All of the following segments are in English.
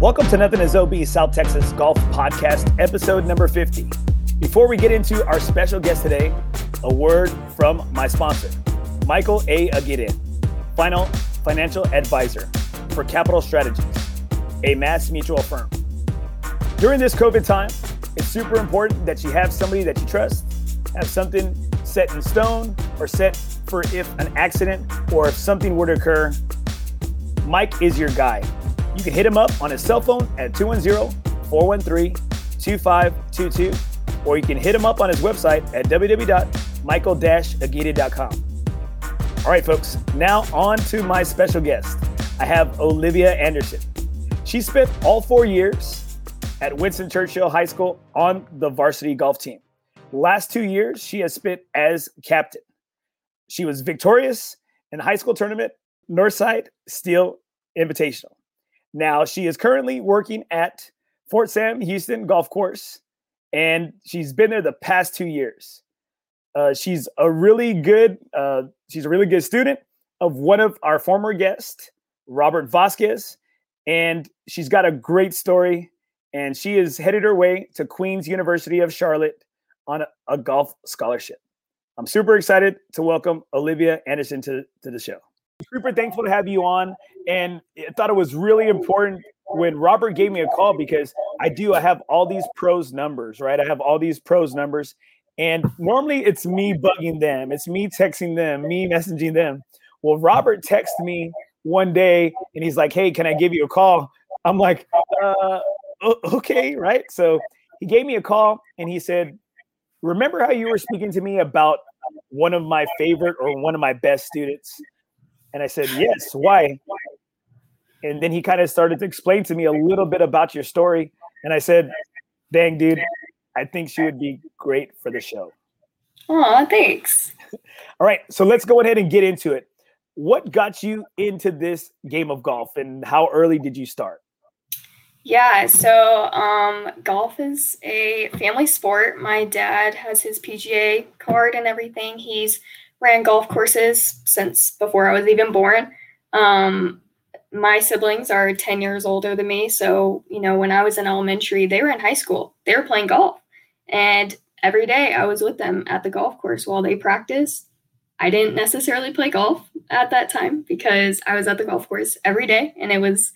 Welcome to Nothing is OB South Texas Golf Podcast, episode number 50. Before we get into our special guest today, a word from my sponsor, Michael A. Aguirre, final financial advisor for Capital Strategies, a Mass Mutual firm. During this COVID time, it's super important that you have somebody that you trust, have something set in stone or set for if an accident or if something were to occur. Mike is your guy. You can hit him up on his cell phone at 210 413 2522, or you can hit him up on his website at www.michael-aguirre.com. All right, folks, now on to my special guest. I have Olivia Anderson. She spent all four years at Winston Churchill High School on the varsity golf team. Last two years, she has spent as captain. She was victorious in high school tournament, Northside Steel Invitational. Now she is currently working at Fort Sam Houston Golf Course, and she's been there the past two years. Uh, she's a really good, uh, she's a really good student of one of our former guests, Robert Vasquez, and she's got a great story. And she is headed her way to Queens University of Charlotte on a, a golf scholarship. I'm super excited to welcome Olivia Anderson to, to the show super thankful to have you on. And I thought it was really important when Robert gave me a call because I do, I have all these pros numbers, right? I have all these pros numbers. And normally it's me bugging them, it's me texting them, me messaging them. Well, Robert texted me one day and he's like, Hey, can I give you a call? I'm like, uh, okay, right? So he gave me a call and he said, Remember how you were speaking to me about one of my favorite or one of my best students? And I said, Yes, why? And then he kind of started to explain to me a little bit about your story. And I said, Dang, dude, I think she would be great for the show. Oh, thanks. All right. So let's go ahead and get into it. What got you into this game of golf and how early did you start? Yeah, so um, golf is a family sport. My dad has his PGA card and everything. He's ran golf courses since before I was even born. Um, my siblings are 10 years older than me. So, you know, when I was in elementary, they were in high school, they were playing golf. And every day I was with them at the golf course while they practiced. I didn't necessarily play golf at that time because I was at the golf course every day and it was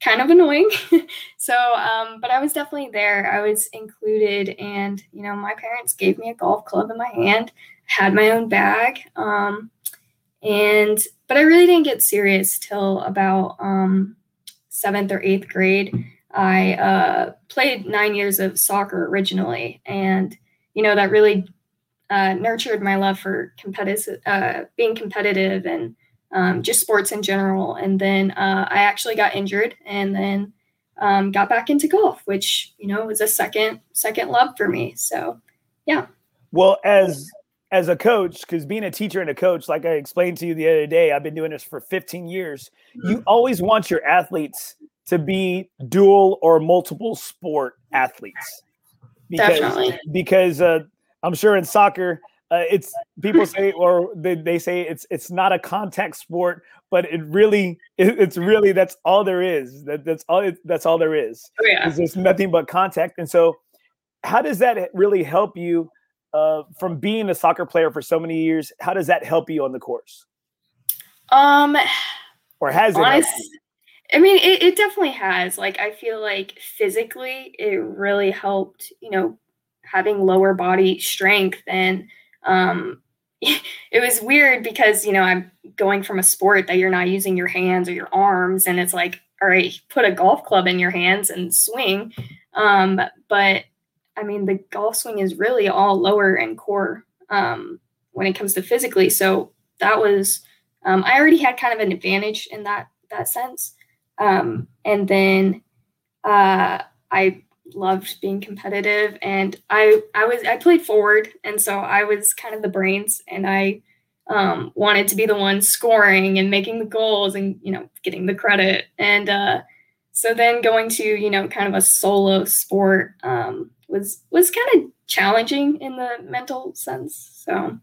kind of annoying. so, um, but I was definitely there. I was included, and you know, my parents gave me a golf club in my hand had my own bag. Um, and but I really didn't get serious till about um, seventh or eighth grade. I uh, played nine years of soccer originally, and you know that really uh, nurtured my love for competitive, uh, being competitive, and um, just sports in general. And then uh, I actually got injured, and then um, got back into golf, which you know was a second second love for me. So, yeah. Well, as as a coach, because being a teacher and a coach, like I explained to you the other day, I've been doing this for 15 years. You mm-hmm. always want your athletes to be dual or multiple sport athletes. Because, Definitely. Because uh, I'm sure in soccer, uh, it's people say or they, they say it's it's not a contact sport, but it really it, it's really that's all there is. That that's all it, that's all there is. Oh, yeah. There's nothing but contact. And so, how does that really help you? Uh, from being a soccer player for so many years, how does that help you on the course? Um, or has it? Honest, I mean, it, it definitely has. Like, I feel like physically, it really helped. You know, having lower body strength and um, it was weird because you know I'm going from a sport that you're not using your hands or your arms, and it's like, all right, put a golf club in your hands and swing. Um, but I mean, the golf swing is really all lower and core um, when it comes to physically. So that was um, I already had kind of an advantage in that that sense. Um, and then uh, I loved being competitive, and I I was I played forward, and so I was kind of the brains, and I um, wanted to be the one scoring and making the goals, and you know getting the credit. And uh, so then going to you know kind of a solo sport um, was was kind of challenging in the mental sense. So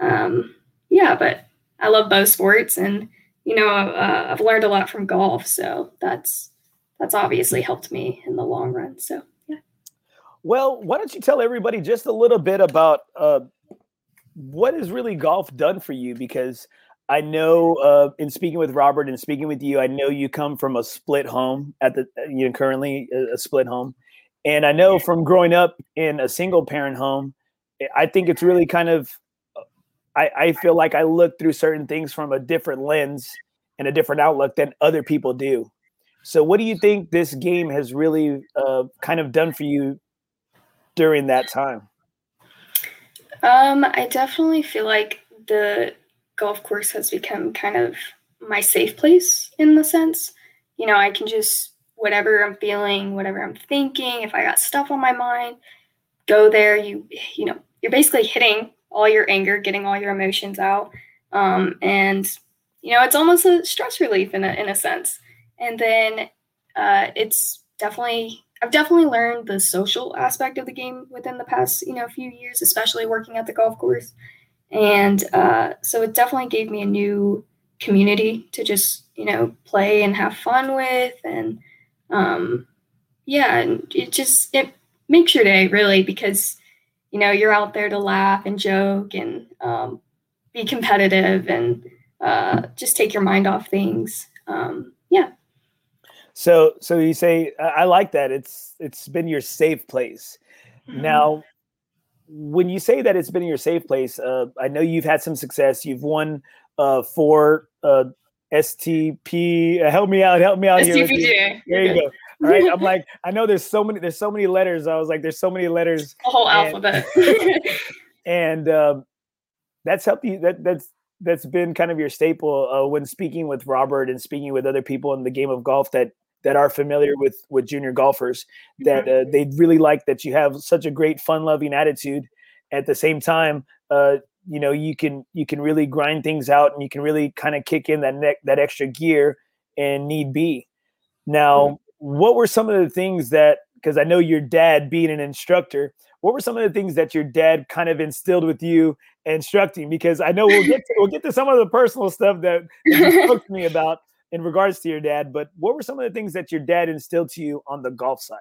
um, yeah, but I love both sports, and you know uh, I've learned a lot from golf, so that's that's obviously helped me in the long run. So yeah. Well, why don't you tell everybody just a little bit about uh, what has really golf done for you? Because I know uh, in speaking with Robert and speaking with you, I know you come from a split home at the you know currently a split home, and I know from growing up in a single parent home, I think it's really kind of I, I feel like I look through certain things from a different lens and a different outlook than other people do. So, what do you think this game has really uh, kind of done for you during that time? Um, I definitely feel like the golf course has become kind of my safe place in the sense, you know, I can just whatever I'm feeling, whatever I'm thinking, if I got stuff on my mind, go there. You you know, you're basically hitting all your anger, getting all your emotions out. Um, and you know, it's almost a stress relief in a in a sense. And then uh, it's definitely I've definitely learned the social aspect of the game within the past you know few years, especially working at the golf course. And uh, so it definitely gave me a new community to just you know play and have fun with, and um, yeah, it just it makes your day really because you know you're out there to laugh and joke and um, be competitive and uh, just take your mind off things. Um, yeah. So, so you say I like that. It's it's been your safe place. Mm-hmm. Now, when you say that it's been your safe place, uh, I know you've had some success. You've won uh, four uh, STP. Uh, help me out. Help me out STPG. here. There you go. All right. I'm like, I know there's so many, there's so many letters. I was like, there's so many letters. The whole and, alphabet. and um, that's helped you. That that's that's been kind of your staple uh, when speaking with Robert and speaking with other people in the game of golf that that are familiar with with junior golfers. That mm-hmm. uh, they really like that you have such a great fun loving attitude. At the same time, uh, you know you can you can really grind things out and you can really kind of kick in that neck that extra gear and need be. Now, mm-hmm what were some of the things that because I know your dad being an instructor, what were some of the things that your dad kind of instilled with you instructing? Because I know we'll get to, we'll get to some of the personal stuff that, you spoke to me about in regards to your dad, but what were some of the things that your dad instilled to you on the golf side?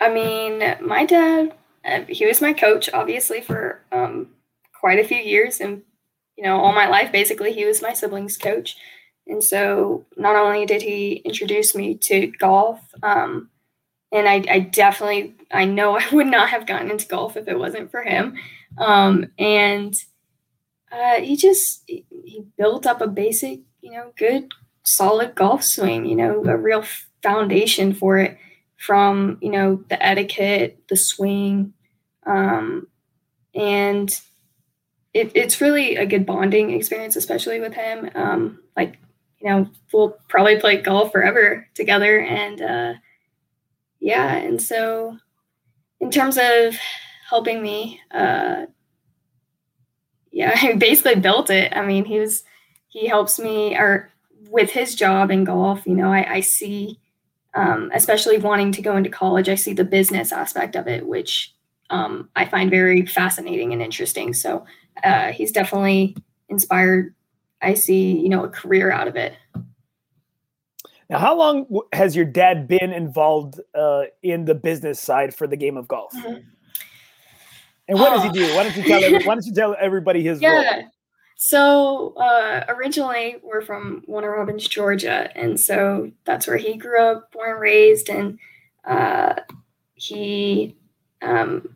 I mean, my dad, uh, he was my coach, obviously, for um, quite a few years, and you know, all my life, basically, he was my siblings' coach. And so not only did he introduce me to golf, um, and I, I, definitely, I know I would not have gotten into golf if it wasn't for him. Um, and uh, he just, he built up a basic, you know, good, solid golf swing, you know, a real foundation for it from, you know, the etiquette, the swing. Um, and it, it's really a good bonding experience, especially with him. Um, like you know, we'll probably play golf forever together. And uh, yeah, and so in terms of helping me, uh, yeah, he basically built it. I mean, he was, he helps me, or with his job in golf, you know, I, I see, um, especially wanting to go into college, I see the business aspect of it, which um, I find very fascinating and interesting. So uh, he's definitely inspired I see, you know, a career out of it. Now, how long has your dad been involved uh, in the business side for the game of golf? Mm-hmm. And what does he do? Why don't you tell? why don't you tell everybody his yeah. role? So uh, originally, we're from Warner Robins, Georgia, and so that's where he grew up, born and raised, and uh, he um,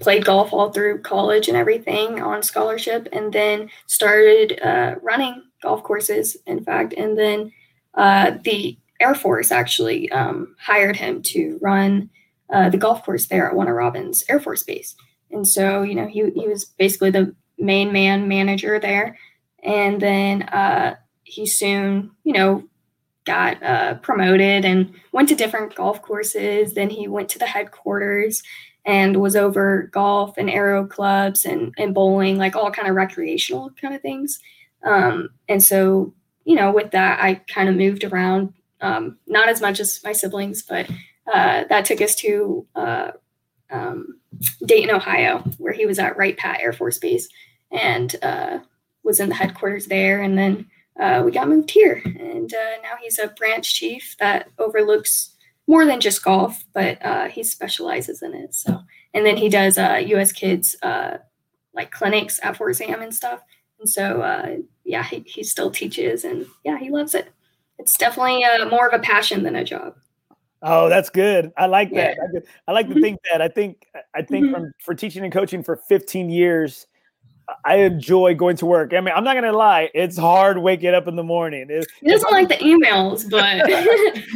played golf all through college and everything on scholarship, and then started uh, running golf courses, in fact. And then uh, the Air Force actually um, hired him to run uh, the golf course there at Warner Robins Air Force Base. And so, you know, he, he was basically the main man manager there. And then uh, he soon, you know, got uh, promoted and went to different golf courses. Then he went to the headquarters and was over golf and aero clubs and, and bowling, like all kind of recreational kind of things. Um, and so, you know, with that, I kind of moved around, um, not as much as my siblings, but uh, that took us to uh, um, Dayton, Ohio, where he was at Wright Pat Air Force Base and uh, was in the headquarters there. And then uh, we got moved here, and uh, now he's a branch chief that overlooks more than just golf, but uh, he specializes in it. So, and then he does U.S. Uh, kids uh, like clinics at Fort Sam and stuff. And so, uh, yeah, he, he still teaches, and yeah, he loves it. It's definitely more of a passion than a job. Oh, that's good. I like that. Yeah. I, I, like to mm-hmm. think that. I think I think mm-hmm. from for teaching and coaching for 15 years, I enjoy going to work. I mean, I'm not gonna lie, it's hard waking up in the morning. It, he doesn't like the emails, but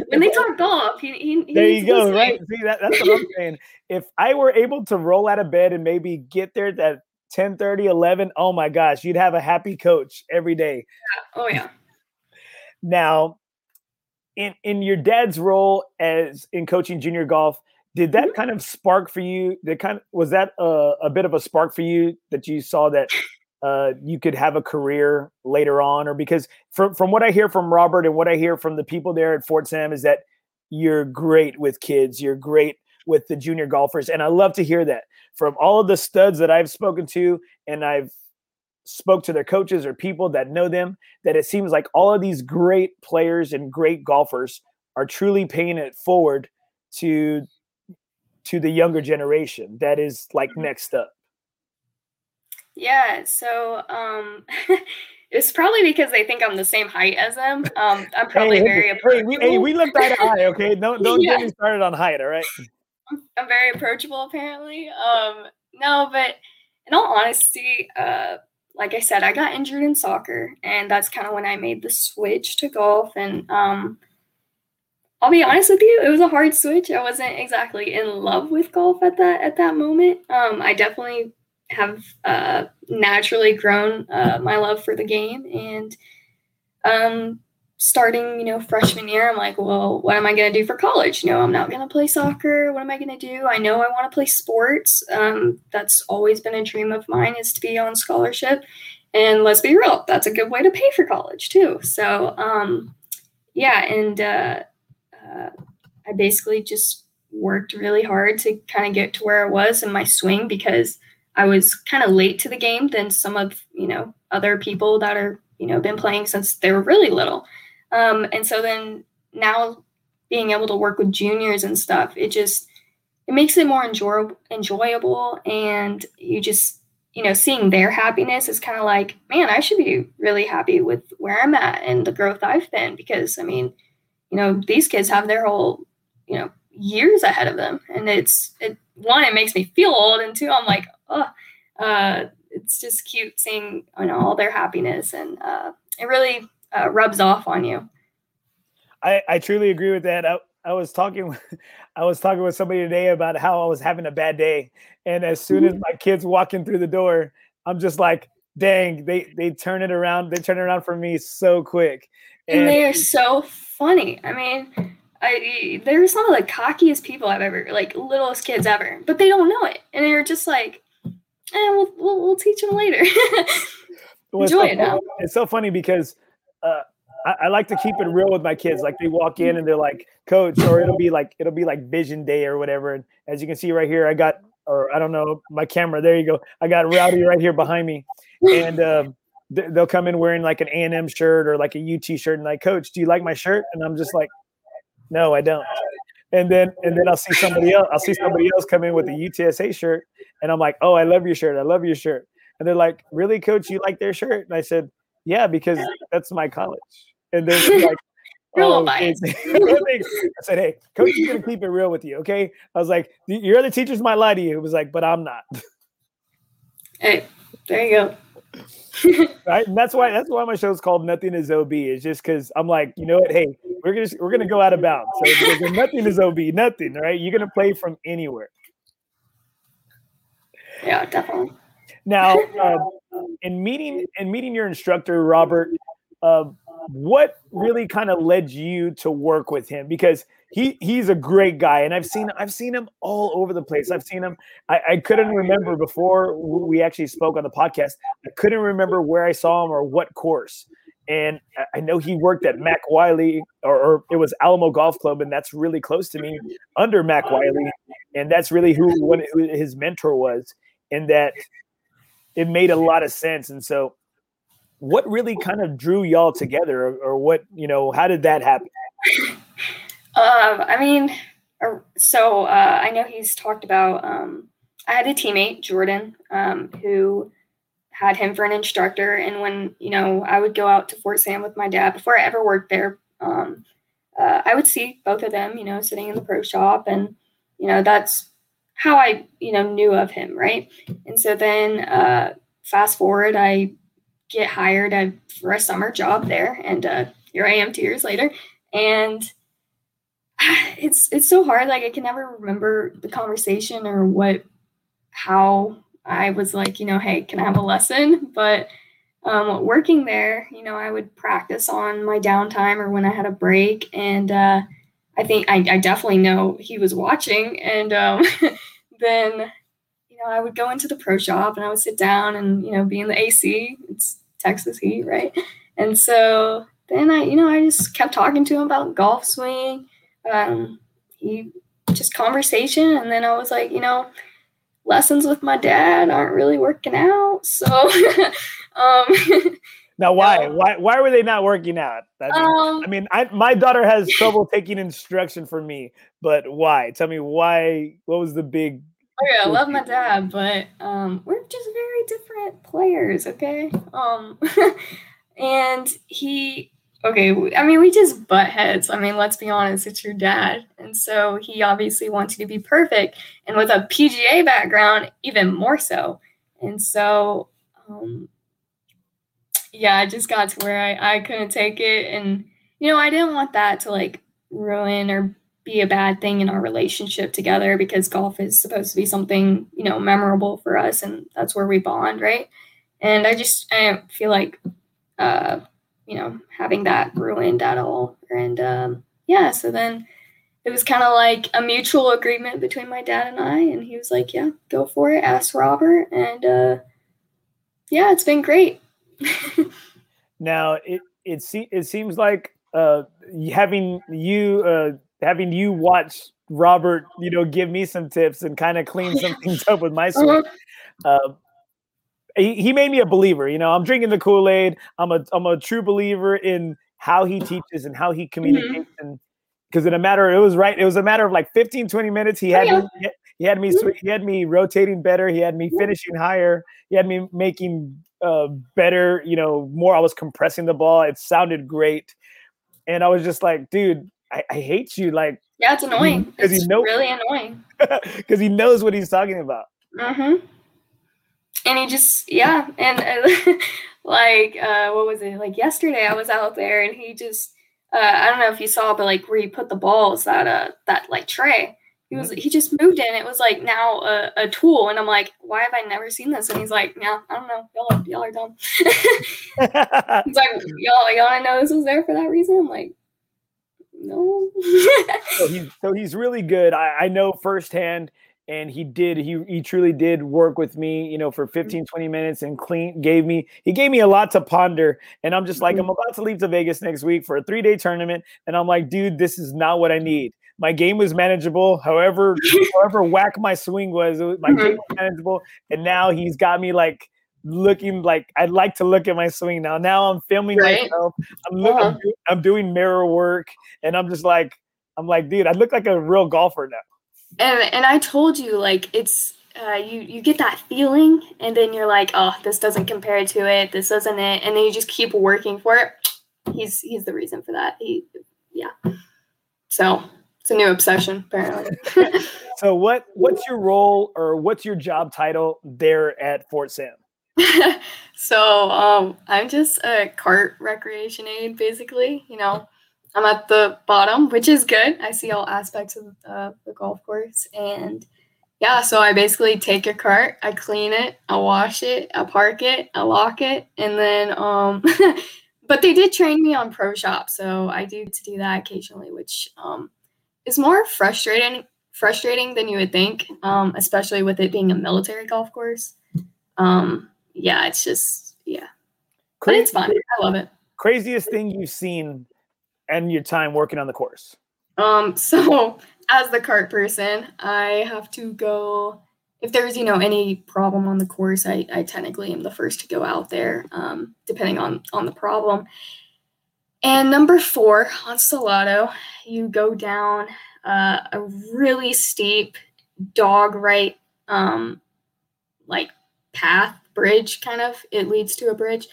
when they talk golf, he, he, he there you go, listening. right? See, that, that's what I'm saying. If I were able to roll out of bed and maybe get there at 10 30, 11, oh my gosh, you'd have a happy coach every day. Yeah. Oh yeah. Now, in in your dad's role as in coaching junior golf, did that mm-hmm. kind of spark for you? That kind of was that a, a bit of a spark for you that you saw that uh, you could have a career later on, or because from from what I hear from Robert and what I hear from the people there at Fort Sam is that you're great with kids, you're great with the junior golfers, and I love to hear that from all of the studs that I've spoken to, and I've spoke to their coaches or people that know them that it seems like all of these great players and great golfers are truly paying it forward to to the younger generation that is like mm-hmm. next up? Yeah, so um it's probably because they think I'm the same height as them. Um I'm probably hey, very hey, we, hey, we look eye to eye, okay? Don't don't yeah. get me started on height, all right? I'm very approachable apparently. Um no, but in all honesty, uh like I said, I got injured in soccer and that's kind of when I made the switch to golf and um I'll be honest with you, it was a hard switch. I wasn't exactly in love with golf at that at that moment. Um, I definitely have uh, naturally grown uh, my love for the game, and um, starting you know freshman year, I'm like, well, what am I gonna do for college? You know, I'm not gonna play soccer. What am I gonna do? I know I want to play sports. Um, that's always been a dream of mine is to be on scholarship. And let's be real, that's a good way to pay for college too. So um, yeah, and uh, uh, I basically just worked really hard to kind of get to where I was in my swing because I was kind of late to the game than some of you know other people that are you know been playing since they were really little. Um, and so then now being able to work with juniors and stuff, it just it makes it more enjoy- enjoyable and you just you know seeing their happiness is kind of like man i should be really happy with where i'm at and the growth i've been because i mean you know, these kids have their whole, you know, years ahead of them. And it's, it, one, it makes me feel old. And two, I'm like, oh, uh, it's just cute seeing, you know, all their happiness and uh, it really uh, rubs off on you. I, I truly agree with that. I, I was talking, I was talking with somebody today about how I was having a bad day. And as soon as mm-hmm. my kids walking through the door, I'm just like, dang, they, they turn it around. They turn it around for me so quick. And, and they are so funny. I mean, I they're some of the cockiest people I've ever like littlest kids ever, but they don't know it, and they're just like, "Eh, we'll we'll, we'll teach them later." well, Enjoy it now. It's so funny because uh, I, I, like to keep it real with my kids. Like they walk in and they're like, "Coach," or it'll be like it'll be like Vision Day or whatever. And as you can see right here, I got or I don't know my camera. There you go. I got Rowdy right here behind me, and. Um, they'll come in wearing like an A&M shirt or like a UT shirt and like, coach, do you like my shirt? And I'm just like, no, I don't. And then and then I'll see somebody else. I'll see somebody else come in with a UTSA shirt, and I'm like, oh, I love your shirt. I love your shirt. And they're like, really, coach, you like their shirt? And I said, yeah, because that's my college. And they're like, oh, I said, hey, coach is gonna keep it real with you, okay? I was like, your other teachers might lie to you. It was like, but I'm not. Hey, there you go. Right? And that's why that's why my show's called Nothing is OB. It's just because I'm like, you know what? Hey, we're gonna we're gonna go out of bounds. So nothing is OB, nothing, right? You're gonna play from anywhere. Yeah, definitely. Now, uh, in meeting in meeting your instructor, Robert, uh, what really kind of led you to work with him? Because he he's a great guy, and I've seen I've seen him all over the place. I've seen him. I, I couldn't remember before we actually spoke on the podcast. I couldn't remember where I saw him or what course. And I know he worked at Mac Wiley, or, or it was Alamo Golf Club, and that's really close to me under Mac Wiley, and that's really who, what, his mentor was, and that it made a lot of sense. And so what really kind of drew y'all together, or, or what you know? How did that happen? Um, I mean, so uh, I know he's talked about. Um, I had a teammate, Jordan, um, who had him for an instructor, and when you know I would go out to Fort Sam with my dad before I ever worked there, um, uh, I would see both of them, you know, sitting in the pro shop, and you know that's how I, you know, knew of him, right? And so then, uh, fast forward, I get hired for a summer job there, and uh, here I am two years later, and it's it's so hard. Like I can never remember the conversation or what how I was like, you know, hey, can I have a lesson? But um, working there, you know, I would practice on my downtime or when I had a break, and uh, I think I, I, definitely know he was watching. And um, then, you know, I would go into the pro shop and I would sit down and you know be in the AC. It's Texas heat, right? And so then I, you know, I just kept talking to him about golf swing um, he just conversation, and then I was like, you know, lessons with my dad aren't really working out, so. um, now, why? why? Why were they not working out? I mean, um, I, mean I, my daughter has trouble taking instruction from me, but why? Tell me why. What was the big? Okay, I love my dad, but um, we're just very different players. Okay, um, and he okay, I mean, we just butt heads. I mean, let's be honest, it's your dad. And so he obviously wants you to be perfect. And with a PGA background, even more so. And so, um, yeah, I just got to where I, I couldn't take it. And, you know, I didn't want that to like ruin or be a bad thing in our relationship together because golf is supposed to be something, you know, memorable for us. And that's where we bond, right? And I just, I feel like, uh, you know, having that ruined at all. And um, yeah, so then it was kind of like a mutual agreement between my dad and I. And he was like, yeah, go for it. Ask Robert. And uh, yeah, it's been great. now, it, it, se- it seems like uh, having you uh, having you watch Robert, you know, give me some tips and kind of clean some things up with my swing. Uh-huh. Uh, he, he made me a believer. You know, I'm drinking the Kool Aid. I'm a I'm a true believer in how he teaches and how he mm-hmm. communicates. Mm-hmm. And because in a matter, it was right. It was a matter of like 15, 20 minutes. He had me, he had me mm-hmm. he had me rotating better. He had me finishing higher. He had me making uh, better. You know, more. I was compressing the ball. It sounded great, and I was just like, dude, I, I hate you. Like, yeah, it's annoying. Because he knows really annoying. Because he knows what he's talking about. Mm-hmm and he just yeah and uh, like uh what was it like yesterday i was out there and he just uh i don't know if you saw but like where he put the balls that uh that like tray. He was he just moved in it was like now a, a tool and i'm like why have i never seen this? And he's like yeah i don't know y'all, y'all are dumb. He's like y'all y'all know this was there for that reason? I'm like no. So, he's, so he's really good. I, I know firsthand and he did he he truly did work with me you know for mm-hmm. 15 20 minutes and clean gave me he gave me a lot to ponder and i'm just like i'm mm-hmm. about to leave to vegas next week for a three day tournament and i'm like dude this is not what i need my game was manageable however however whack my swing was, was my game was manageable and now he's got me like looking like I'd like to look at my swing now. Now I'm filming right. myself. I'm, looking, uh-huh. I'm doing mirror work, and I'm just like, I'm like, dude, I look like a real golfer now and and I told you like it's uh, you you get that feeling and then you're like oh this doesn't compare to it this isn't it and then you just keep working for it. He's he's the reason for that. He yeah. So it's a new obsession apparently. So what what's your role or what's your job title there at fort sam? So um i'm just a cart recreation aide basically you know I'm at the bottom, which is good. I see all aspects of uh, the golf course. And yeah, so I basically take a cart, I clean it, I wash it, I park it, I lock it. And then, um, but they did train me on pro shop. So I do to do that occasionally, which um, is more frustrating frustrating than you would think, um, especially with it being a military golf course. Um, yeah, it's just, yeah. Crazy, but it's fun. I love it. Craziest thing you've seen and your time working on the course? Um, so as the cart person, I have to go if there's you know any problem on the course, I, I technically am the first to go out there, um, depending on on the problem. And number four on Salado, you go down uh, a really steep dog right um, like path bridge kind of it leads to a bridge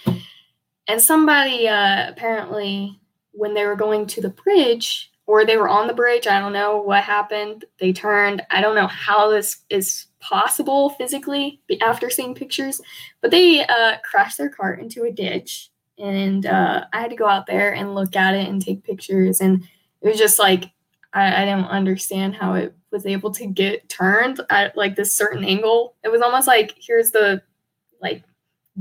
and somebody uh, apparently when they were going to the bridge or they were on the bridge i don't know what happened. They turned. I don't know how this is possible physically after seeing pictures but they uh, crashed their cart into a ditch. And uh, i had to go out there and look at it and take pictures. And it was just like I, I didn't understand how it was able to get turned at like this certain angle. It was almost like here's the like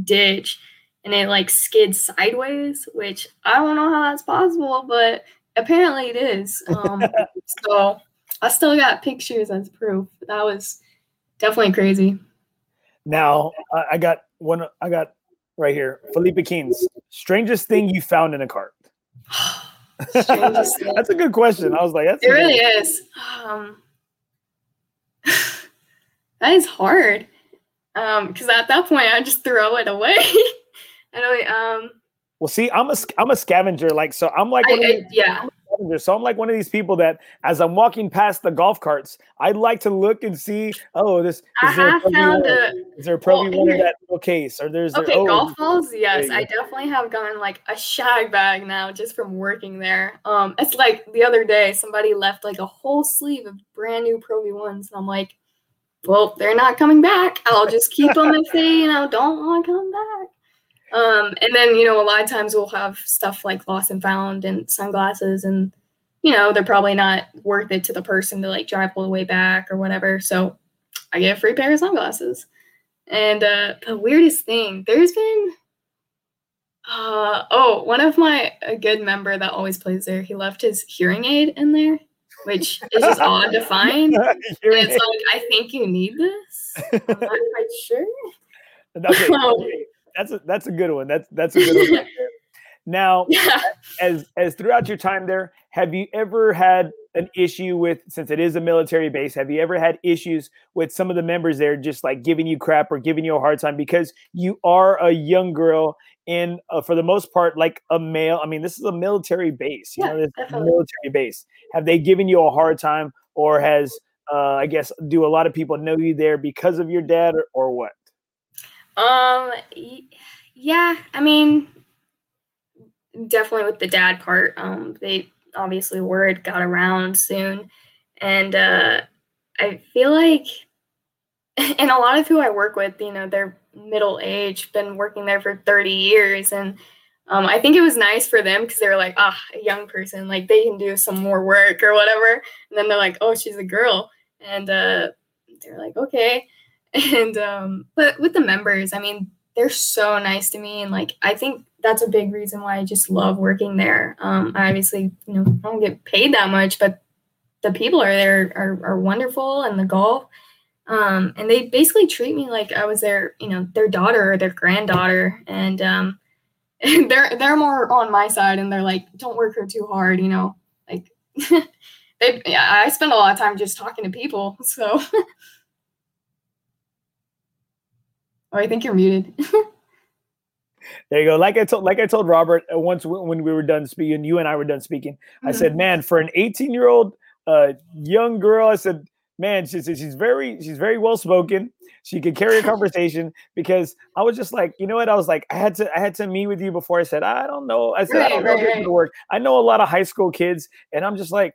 ditch and it like skids sideways, which I don't know how that's possible, but apparently it is. Um, so I still got pictures as proof. That was definitely crazy. Now I got one. I got right here. Felipe Keynes. Strangest thing you found in a cart. that's a good question. I was like, that's it really is. Um, that is hard. Um, because at that point I just throw it away. Know. Um. Well, see, I'm a I'm a scavenger. Like, so I'm like, I, I, yeah. So I'm like one of these people that, as I'm walking past the golf carts, I'd like to look and see. Oh, this. I have found a. Is there probably well, one in that little case, or there's okay there, oh, golf balls? Yes, I definitely have gotten like a shag bag now just from working there. Um, it's like the other day somebody left like a whole sleeve of brand new Pro V ones, and I'm like, well, they're not coming back. I'll just keep them if they, you know, don't want to come back. Um, and then, you know, a lot of times we'll have stuff like lost and found and sunglasses, and, you know, they're probably not worth it to the person to like drive all the way back or whatever. So I get a free pair of sunglasses. And uh, the weirdest thing, there's been, uh, oh, one of my, a good member that always plays there, he left his hearing aid in there which is just odd to find. it's like, I think you need this. I'm not quite sure. That's a that's a good one. That's that's a good one. now, yeah. as as throughout your time there, have you ever had an issue with since it is a military base? Have you ever had issues with some of the members there just like giving you crap or giving you a hard time because you are a young girl in uh, for the most part like a male i mean this is a military base you yeah, know this military base have they given you a hard time or has uh, i guess do a lot of people know you there because of your dad or, or what um yeah i mean definitely with the dad part um they obviously word got around soon and uh i feel like and a lot of who i work with you know they're middle age, been working there for 30 years. And um, I think it was nice for them because they were like, ah, a young person, like they can do some more work or whatever. And then they're like, oh, she's a girl. And uh, they're like, okay. And, um, but with the members, I mean, they're so nice to me. And like, I think that's a big reason why I just love working there. Um, I obviously, you know, I don't get paid that much, but the people are there are, are wonderful and the golf um, and they basically treat me like I was their, you know, their daughter or their granddaughter. And um, they're they're more on my side, and they're like, "Don't work her too hard," you know. Like, they, yeah, I spend a lot of time just talking to people. So, oh, I think you're muted. there you go. Like I told, like I told Robert uh, once when we were done speaking, you and I were done speaking. Mm-hmm. I said, "Man, for an 18 year old uh, young girl, I said." man, she's she's very she's very well spoken. She could carry a conversation because I was just like, you know what? I was like, I had to I had to meet with you before I said, I don't know. I said, right, I don't know right, right. work. I know a lot of high school kids, and I'm just like,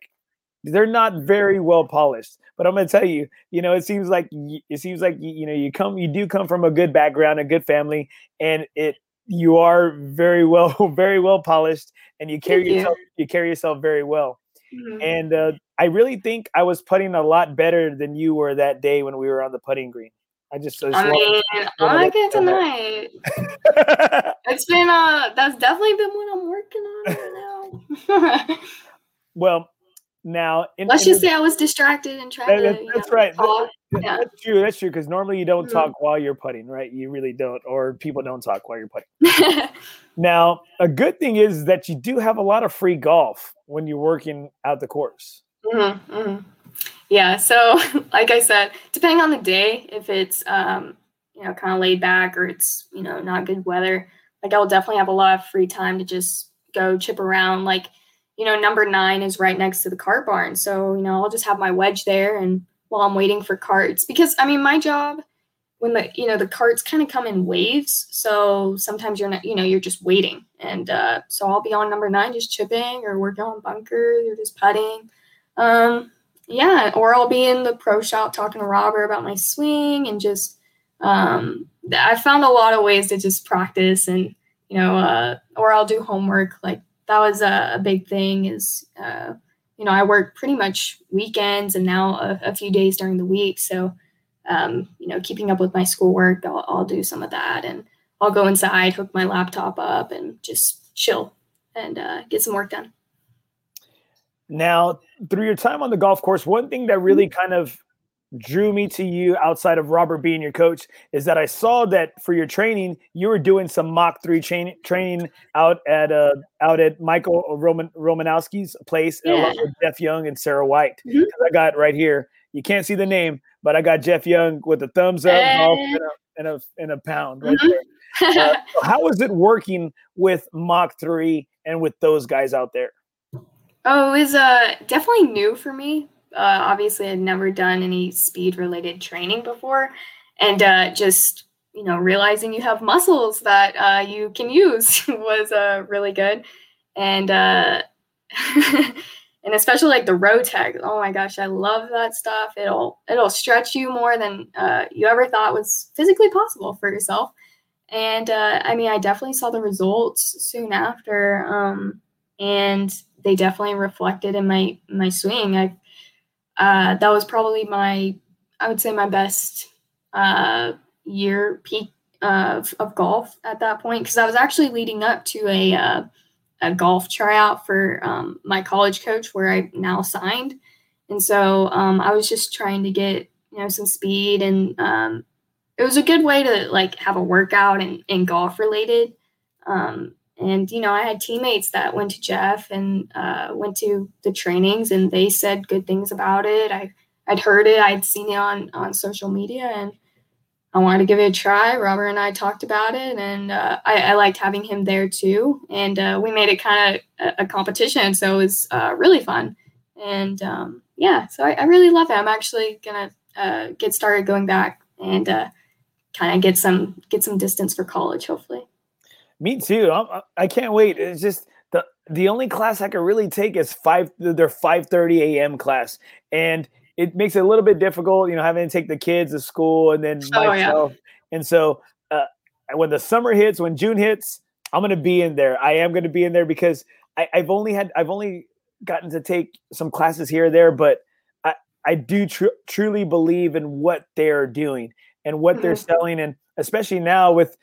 they're not very well polished. But I'm gonna tell you, you know, it seems like it seems like you know you come you do come from a good background, a good family, and it you are very well very well polished, and you carry Thank yourself you. you carry yourself very well. Mm-hmm. And uh, I really think I was putting a lot better than you were that day when we were on the putting green. I just, I, just I mean, I get tonight. it's been uh, that's definitely been what I'm working on right now. well, now in, let's in just say I was distracted and trying that, to. That's know, right. That, yeah. That's true. That's true. Because normally you don't mm-hmm. talk while you're putting, right? You really don't, or people don't talk while you're putting. now, a good thing is that you do have a lot of free golf when you're working out the course. Mm-hmm, mm-hmm. Yeah. So, like I said, depending on the day, if it's um, you know kind of laid back or it's you know not good weather, like I'll definitely have a lot of free time to just go chip around. Like you know, number nine is right next to the cart barn, so you know I'll just have my wedge there and while I'm waiting for carts because I mean my job when the you know the carts kind of come in waves. So sometimes you're not you know you're just waiting. And uh, so i'll be on number nine just chipping or working on bunkers or just putting. Um, yeah or i'll be in the pro shop talking to robert about my swing and just um, i found a lot of ways to just practice and you know uh, or i'll do homework like that was a, a big thing is uh, you know i work pretty much weekends and now a, a few days during the week so um, you know, keeping up with my schoolwork, I'll, I'll do some of that and I'll go inside, hook my laptop up and just chill and uh, get some work done. Now, through your time on the golf course, one thing that really mm-hmm. kind of drew me to you outside of Robert being your coach is that I saw that for your training, you were doing some Mach 3 chain, training out at uh, out at Michael Roman Romanowski's place yeah. along with Jeff Young and Sarah White. Mm-hmm. I got right here. You can't see the name, but I got Jeff Young with a thumbs up and, a, and, a, and a pound right mm-hmm. there. uh, how is it working with Mach 3 and with those guys out there? Oh, it was uh, definitely new for me. Uh, obviously, I'd never done any speed related training before. And uh, just, you know, realizing you have muscles that uh, you can use was uh, really good. And uh, and especially like the Rotex. Oh my gosh, I love that stuff. It'll it'll stretch you more than uh, you ever thought was physically possible for yourself. And I mean, I definitely saw the results soon after, um, and they definitely reflected in my my swing. I uh, that was probably my I would say my best uh, year peak of, of golf at that point because I was actually leading up to a uh, a golf tryout for um, my college coach where I now signed. And so um, I was just trying to get, you know, some speed and um, it was a good way to like have a workout and, and golf related. Um, and, you know, I had teammates that went to Jeff and uh, went to the trainings and they said good things about it. I, I'd heard it, I'd seen it on, on social media and I wanted to give it a try. Robert and I talked about it, and uh, I, I, liked having him there too. And uh, we made it kind of a, a, competition, so it was uh, really fun. And um, yeah, so I, I, really love it. I'm actually gonna uh, get started going back and uh, kind of get some get some distance for college, hopefully. Me too. I'm, I can not wait. It's just the the only class I can really take is five their five thirty a.m. class, and it makes it a little bit difficult, you know, having to take the kids to school and then oh, myself. Yeah. And so uh, when the summer hits, when June hits, I'm going to be in there. I am going to be in there because I, have only had, I've only gotten to take some classes here or there, but I, I do tr- truly believe in what they're doing and what mm-hmm. they're selling. And especially now with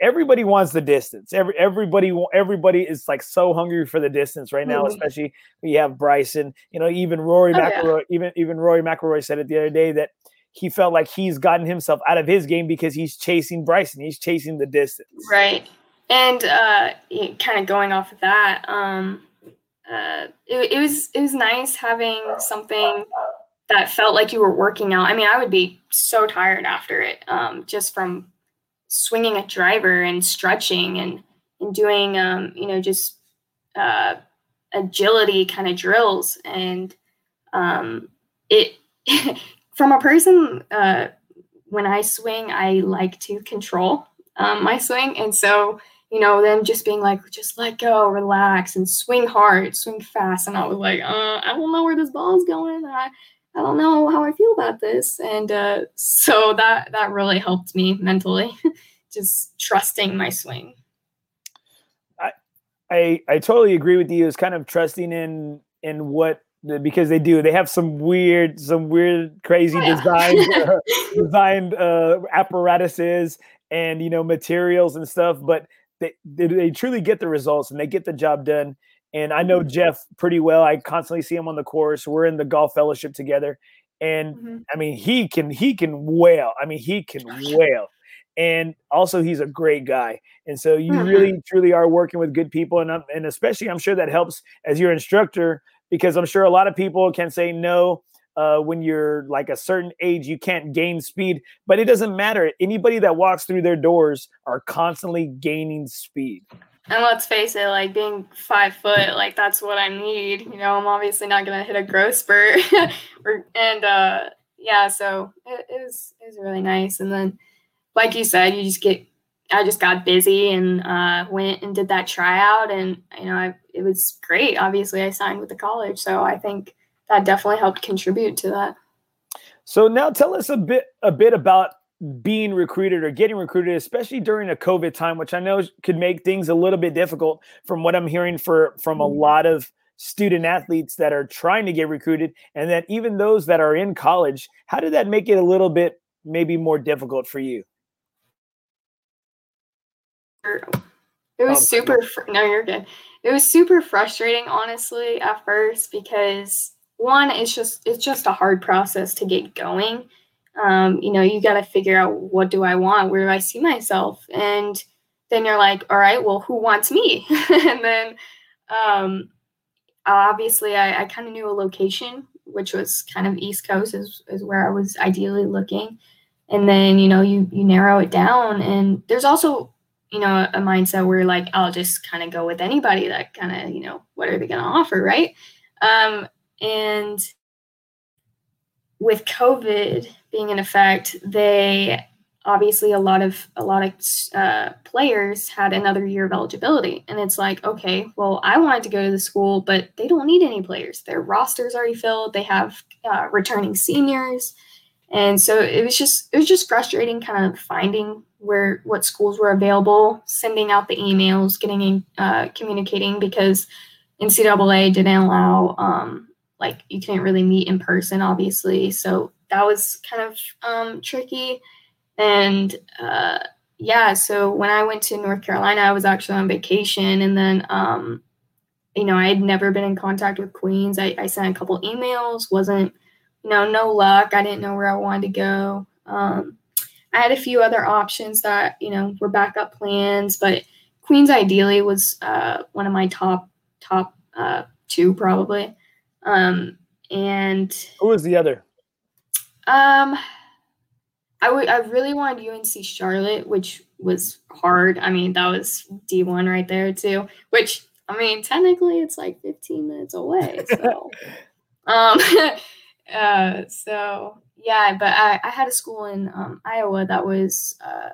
everybody wants the distance. Every everybody everybody is like so hungry for the distance right now. Mm-hmm. Especially we have Bryson. You know, even Rory oh, McIlroy. Yeah. Even even Rory McIlroy said it the other day that he felt like he's gotten himself out of his game because he's chasing Bryson. He's chasing the distance. Right. And uh, kind of going off of that, um, uh, it, it was it was nice having something that felt like you were working out. I mean, I would be so tired after it, um, just from swinging a driver and stretching and and doing um, you know just uh, agility kind of drills. And um, it from a person uh, when I swing I like to control um, my swing. And so you know them just being like just let go relax and swing hard swing fast. And I was like uh, I don't know where this ball is going. I, I don't know how I feel about this. And uh, so that that really helped me mentally, just trusting my swing. I, I I totally agree with you. It's kind of trusting in in what because they do. They have some weird, some weird, crazy oh, yeah. designed uh, designed uh, apparatuses and you know materials and stuff, but they, they they truly get the results and they get the job done and I know mm-hmm. Jeff pretty well. I constantly see him on the course. We're in the golf fellowship together. And mm-hmm. I mean, he can he can wail. I mean, he can wail. And also he's a great guy. And so you mm-hmm. really truly are working with good people and and especially I'm sure that helps as your instructor because I'm sure a lot of people can say no uh, when you're like a certain age, you can't gain speed, but it doesn't matter. Anybody that walks through their doors are constantly gaining speed. And let's face it, like being five foot, like that's what I need. You know, I'm obviously not gonna hit a growth spurt. and uh, yeah, so it, it was it was really nice. And then, like you said, you just get. I just got busy and uh, went and did that tryout, and you know, I, it was great. Obviously, I signed with the college, so I think that definitely helped contribute to that. So now, tell us a bit a bit about being recruited or getting recruited, especially during a COVID time, which I know could make things a little bit difficult from what I'm hearing for from a mm-hmm. lot of student athletes that are trying to get recruited and that even those that are in college. How did that make it a little bit maybe more difficult for you? It was um, super no, you're good. It was super frustrating honestly at first because one, it's just it's just a hard process to get going um, you know, you got to figure out what do I want? Where do I see myself? And then you're like, all right, well, who wants me? and then um, obviously I, I kind of knew a location, which was kind of East Coast is, is where I was ideally looking. And then, you know, you, you narrow it down and there's also, you know, a mindset where like, I'll just kind of go with anybody that kind of, you know, what are they going to offer? Right. Um, and with COVID being in effect, they obviously a lot of a lot of uh, players had another year of eligibility, and it's like, okay, well, I wanted to go to the school, but they don't need any players. Their roster's already filled. They have uh, returning seniors, and so it was just it was just frustrating, kind of finding where what schools were available, sending out the emails, getting in, uh, communicating because NCAA didn't allow um, like you couldn't really meet in person, obviously. So that was kind of um, tricky. And uh, yeah, so when I went to North Carolina, I was actually on vacation, and then um, you know I had never been in contact with Queens. I, I sent a couple emails, wasn't you know no luck. I didn't know where I wanted to go. Um, I had a few other options that you know were backup plans, but Queens ideally was uh, one of my top top uh, two probably. Um, and who was the other? Um, I would I really wanted UNC Charlotte, which was hard. I mean, that was D one right there too. Which I mean, technically, it's like 15 minutes away. So, um, uh, so yeah, but I, I had a school in um, Iowa that was uh,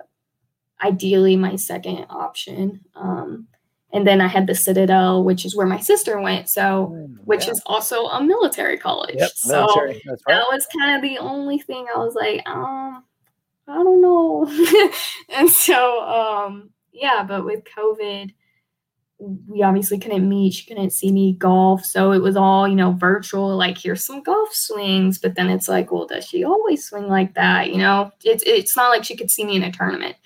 ideally my second option. Um, and then I had the Citadel, which is where my sister went. So, mm, which yeah. is also a military college. Yep, so military. Right. that was kind of the only thing I was like, um, I don't know. and so, um, yeah, but with COVID, we obviously couldn't meet. She couldn't see me golf. So it was all, you know, virtual, like here's some golf swings. But then it's like, well, does she always swing like that? You know, it's it's not like she could see me in a tournament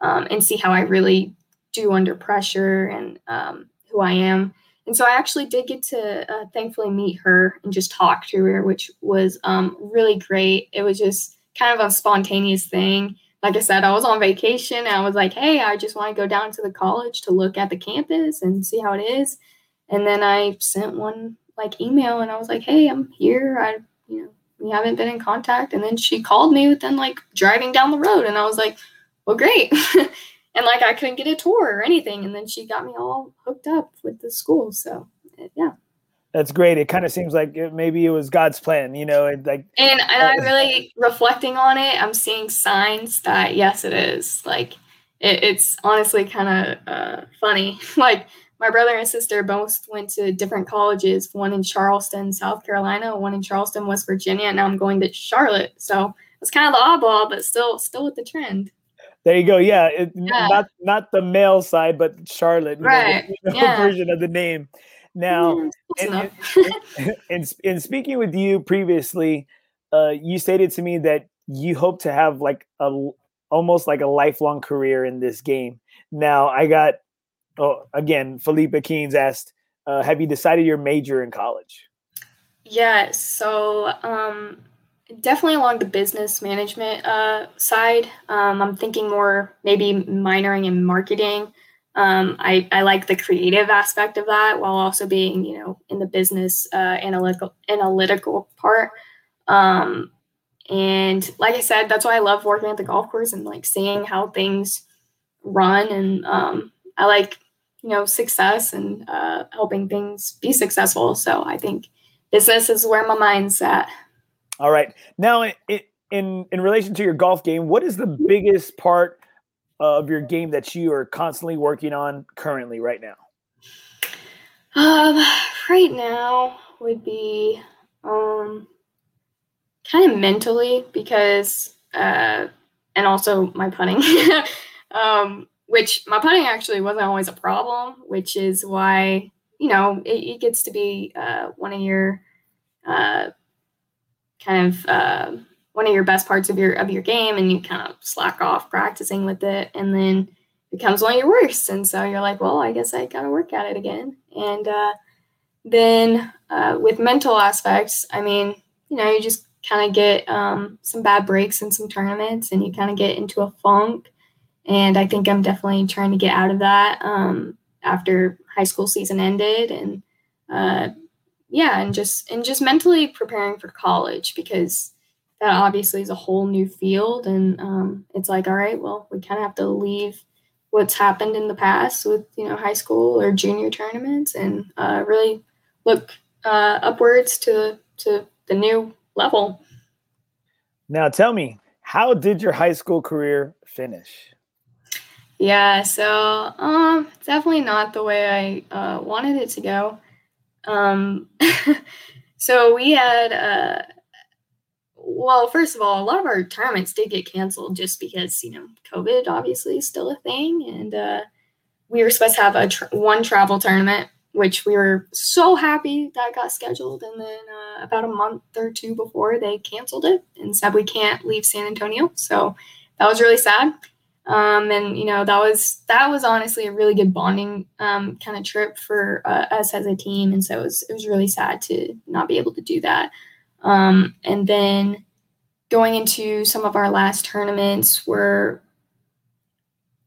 um, and see how I really do under pressure and um, who I am. And so I actually did get to uh, thankfully meet her and just talk to her, which was um, really great. It was just kind of a spontaneous thing. Like I said, I was on vacation I was like, hey, I just want to go down to the college to look at the campus and see how it is. And then I sent one like email and I was like, hey, I'm here. I, you know, we haven't been in contact. And then she called me within like driving down the road. And I was like, well, great. and like I couldn't get a tour or anything. And then she got me all hooked up with the school. So yeah. That's great. It kind of seems like it, maybe it was God's plan, you know, and like. And, and I really reflecting on it, I'm seeing signs that yes, it is. Like, it, it's honestly kind of uh, funny. like my brother and sister both went to different colleges. One in Charleston, South Carolina, one in Charleston, West Virginia. And now I'm going to Charlotte. So it's kind of the oddball, but still, still with the trend. There you go. Yeah, it, yeah. not not the male side, but Charlotte, right? Know, yeah. version of the name. Now, mm, in, in, in, speaking with you previously, uh, you stated to me that you hope to have like a almost like a lifelong career in this game. Now, I got oh, again, Felipe Keynes asked, uh, "Have you decided your major in college?" Yes. So, um, definitely along the business management uh, side. Um, I'm thinking more maybe minoring in marketing. Um, I, I like the creative aspect of that while also being, you know, in the business uh, analytical analytical part. Um, and like I said, that's why I love working at the golf course and like seeing how things run. And um, I like, you know, success and uh, helping things be successful. So I think business is where my mind's at. All right. Now, it, in in relation to your golf game, what is the biggest part of your game that you are constantly working on currently right now? Um, right now would be um kind of mentally because uh and also my putting. um which my putting actually wasn't always a problem, which is why, you know, it, it gets to be uh one of your uh kind of uh one of your best parts of your of your game and you kind of slack off practicing with it and then it becomes one of your worst. And so you're like well i guess i gotta work at it again. And uh, then uh, with mental aspects i mean you know you just kind of get um, some bad breaks in some tournaments and you kind of get into a funk. And i think i'm definitely trying to get out of that um, after high school season ended and uh, yeah and just and just mentally preparing for college because that obviously is a whole new field and um, it's like all right well we kind of have to leave what's happened in the past with you know high school or junior tournaments and uh, really look uh, upwards to to the new level. Now tell me how did your high school career finish? Yeah so um definitely not the way i uh, wanted it to go um so we had uh well, first of all, a lot of our tournaments did get canceled just because you know COVID obviously is still a thing, and uh, we were supposed to have a one travel tournament, which we were so happy that got scheduled, and then uh, about a month or two before they canceled it and said we can't leave San Antonio, so that was really sad. Um, and you know that was that was honestly a really good bonding um, kind of trip for uh, us as a team, and so it was it was really sad to not be able to do that. Um, and then going into some of our last tournaments were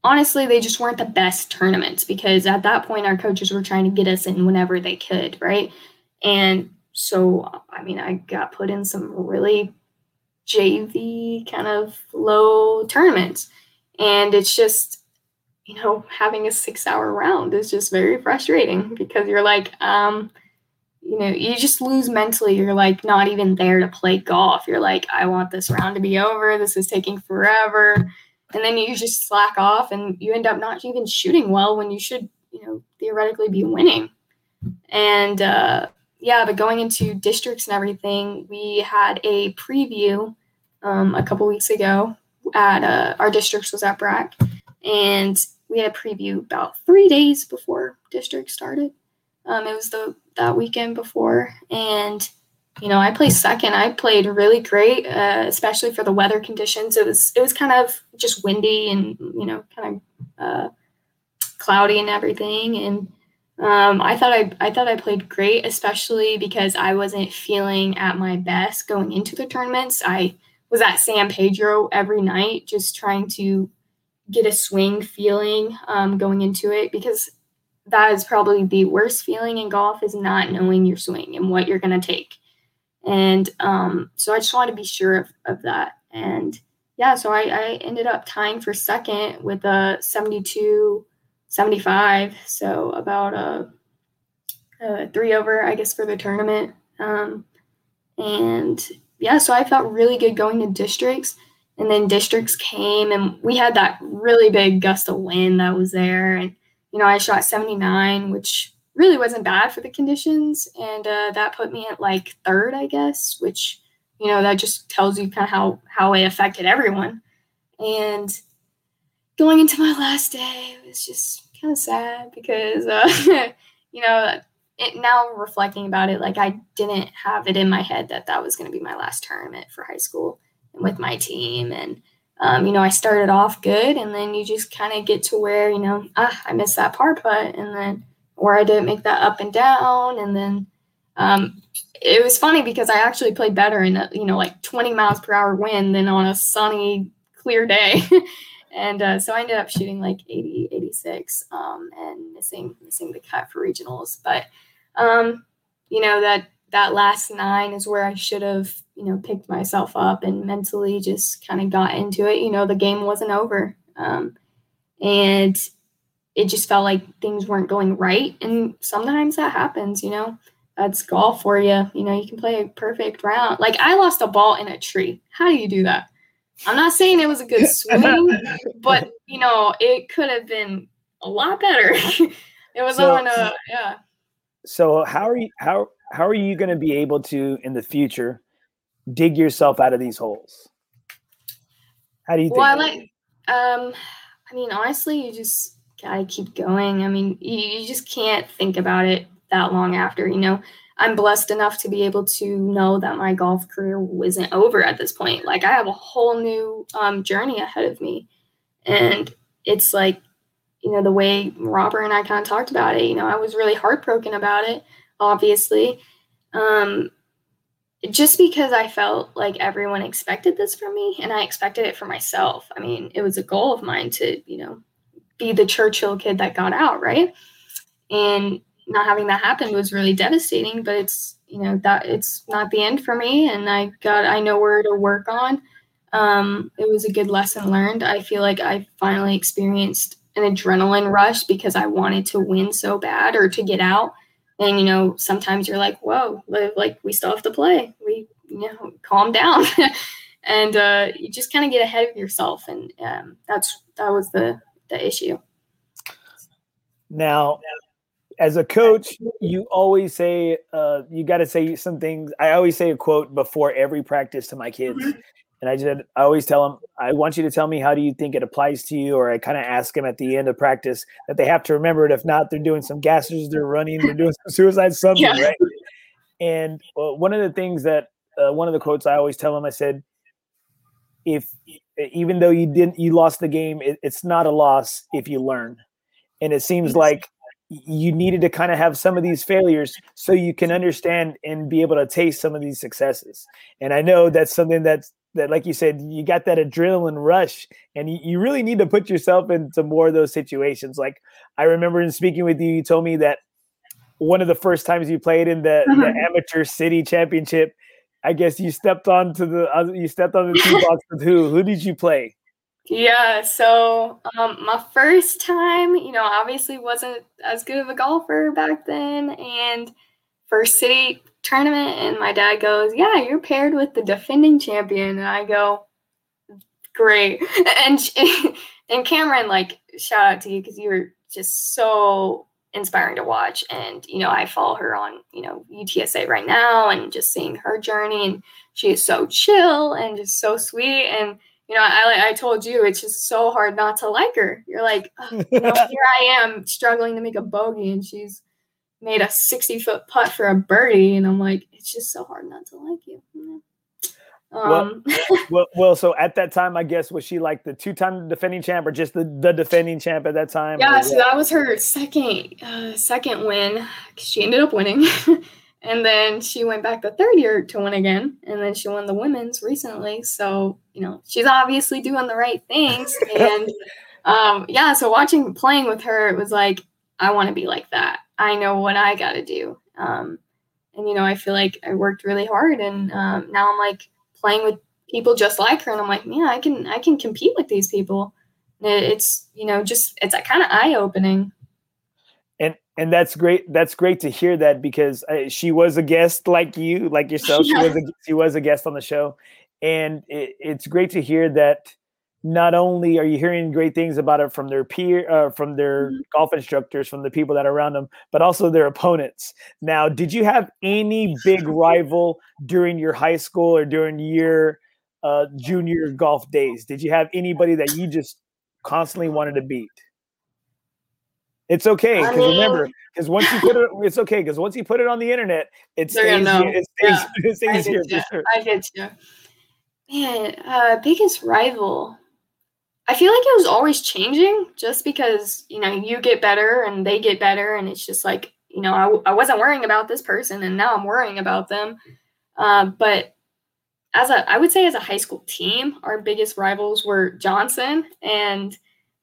honestly they just weren't the best tournaments because at that point our coaches were trying to get us in whenever they could, right? And so I mean I got put in some really JV kind of low tournaments. And it's just, you know, having a six hour round is just very frustrating because you're like, um, you know, you just lose mentally. You're like not even there to play golf. You're like, I want this round to be over. This is taking forever. And then you just slack off and you end up not even shooting well when you should, you know, theoretically be winning. And uh, yeah, but going into districts and everything, we had a preview um, a couple weeks ago at uh, our districts was at BRAC. And we had a preview about three days before district started. Um, it was the that weekend before, and you know I played second. I played really great, uh, especially for the weather conditions. It was it was kind of just windy and you know kind of uh, cloudy and everything, and um, I thought I I thought I played great, especially because I wasn't feeling at my best going into the tournaments. I was at San Pedro every night, just trying to get a swing feeling um, going into it because that is probably the worst feeling in golf is not knowing your swing and what you're going to take. And um, so I just wanted to be sure of, of that. And yeah, so I, I ended up tying for second with a 72 75. So about a, a three over, I guess, for the tournament. Um, and yeah, so I felt really good going to districts. And then districts came, and we had that really big gust of wind that was there. And you know, I shot 79, which really wasn't bad for the conditions. And uh, that put me at like third, I guess, which, you know, that just tells you kind of how, how it affected everyone. And going into my last day, it was just kind of sad because, uh, you know, it, now reflecting about it, like I didn't have it in my head that that was going to be my last tournament for high school and with my team. And, um, you know, I started off good, and then you just kind of get to where, you know, ah, I missed that par putt, and then, or I didn't make that up and down, and then um, it was funny because I actually played better in a, you know, like 20 miles per hour wind than on a sunny, clear day. and uh, so I ended up shooting like 80, 86, um, and missing missing the cut for regionals. But um, you know that that last nine is where I should have, you know, picked myself up and mentally just kind of got into it. You know, the game wasn't over. Um, and it just felt like things weren't going right. And sometimes that happens, you know, that's golf for you. You know, you can play a perfect round. Like I lost a ball in a tree. How do you do that? I'm not saying it was a good swing, but you know, it could have been a lot better. it was so, on a yeah. So how are you how how are you going to be able to in the future dig yourself out of these holes? How do you think? Well, I like um I mean, honestly, you just gotta keep going. I mean, you, you just can't think about it that long after, you know. I'm blessed enough to be able to know that my golf career wasn't over at this point. Like I have a whole new um, journey ahead of me, and it's like, you know, the way Robert and I kind of talked about it. You know, I was really heartbroken about it, obviously, um, just because I felt like everyone expected this from me, and I expected it for myself. I mean, it was a goal of mine to, you know, be the Churchill kid that got out, right? And not having that happen was really devastating, but it's, you know, that it's not the end for me. And I got, I know where to work on. Um, it was a good lesson learned. I feel like I finally experienced an adrenaline rush because I wanted to win so bad or to get out. And, you know, sometimes you're like, whoa, like we still have to play. We, you know, calm down. and uh, you just kind of get ahead of yourself. And um, that's, that was the, the issue. Now, as a coach, you always say uh, you got to say some things. I always say a quote before every practice to my kids, mm-hmm. And I just I always tell them, I want you to tell me how do you think it applies to you, or I kind of ask them at the end of practice that they have to remember it. If not, they're doing some gassers, they're running, they're doing some suicide, something, yeah. right? And uh, one of the things that uh, one of the quotes I always tell them, I said, if even though you didn't you lost the game it, it's not a loss if you learn and it seems like you needed to kind of have some of these failures so you can understand and be able to taste some of these successes and i know that's something that's that like you said you got that adrenaline rush and you, you really need to put yourself into more of those situations like i remember in speaking with you you told me that one of the first times you played in the, the uh-huh. amateur city championship I guess you stepped onto the uh, you stepped on the tee box with who? Who did you play? Yeah, so um, my first time, you know, obviously wasn't as good of a golfer back then, and first city tournament, and my dad goes, "Yeah, you're paired with the defending champion," and I go, "Great," and and Cameron, like, shout out to you because you were just so inspiring to watch. And, you know, I follow her on, you know, UTSA right now and just seeing her journey. And she is so chill and just so sweet. And, you know, I, I told you it's just so hard not to like her. You're like, oh, you know, here I am struggling to make a bogey and she's made a 60 foot putt for a birdie. And I'm like, it's just so hard not to like you. Um, well, well, well, so at that time, I guess was she like the two-time defending champ, or just the, the defending champ at that time? Yeah, so that was her second uh, second win. She ended up winning, and then she went back the third year to win again, and then she won the women's recently. So you know she's obviously doing the right things, and um, yeah. So watching playing with her, it was like I want to be like that. I know what I got to do. Um, and you know, I feel like I worked really hard, and um, now I'm like playing with people just like her and i'm like yeah i can i can compete with these people it's you know just it's kind of eye-opening and and that's great that's great to hear that because uh, she was a guest like you like yourself yeah. she was a, she was a guest on the show and it, it's great to hear that not only are you hearing great things about it from their peer uh, from their mm-hmm. golf instructors from the people that are around them but also their opponents. Now did you have any big rival during your high school or during your uh, junior golf days? Did you have anybody that you just constantly wanted to beat? It's okay because remember because once you put it it's okay because once you put it on the internet it's stays, it stays, yeah. it stays here sure. I get you man uh biggest rival I feel like it was always changing just because, you know, you get better and they get better. And it's just like, you know, I, I wasn't worrying about this person and now I'm worrying about them. Uh, but as a, I would say as a high school team, our biggest rivals were Johnson and,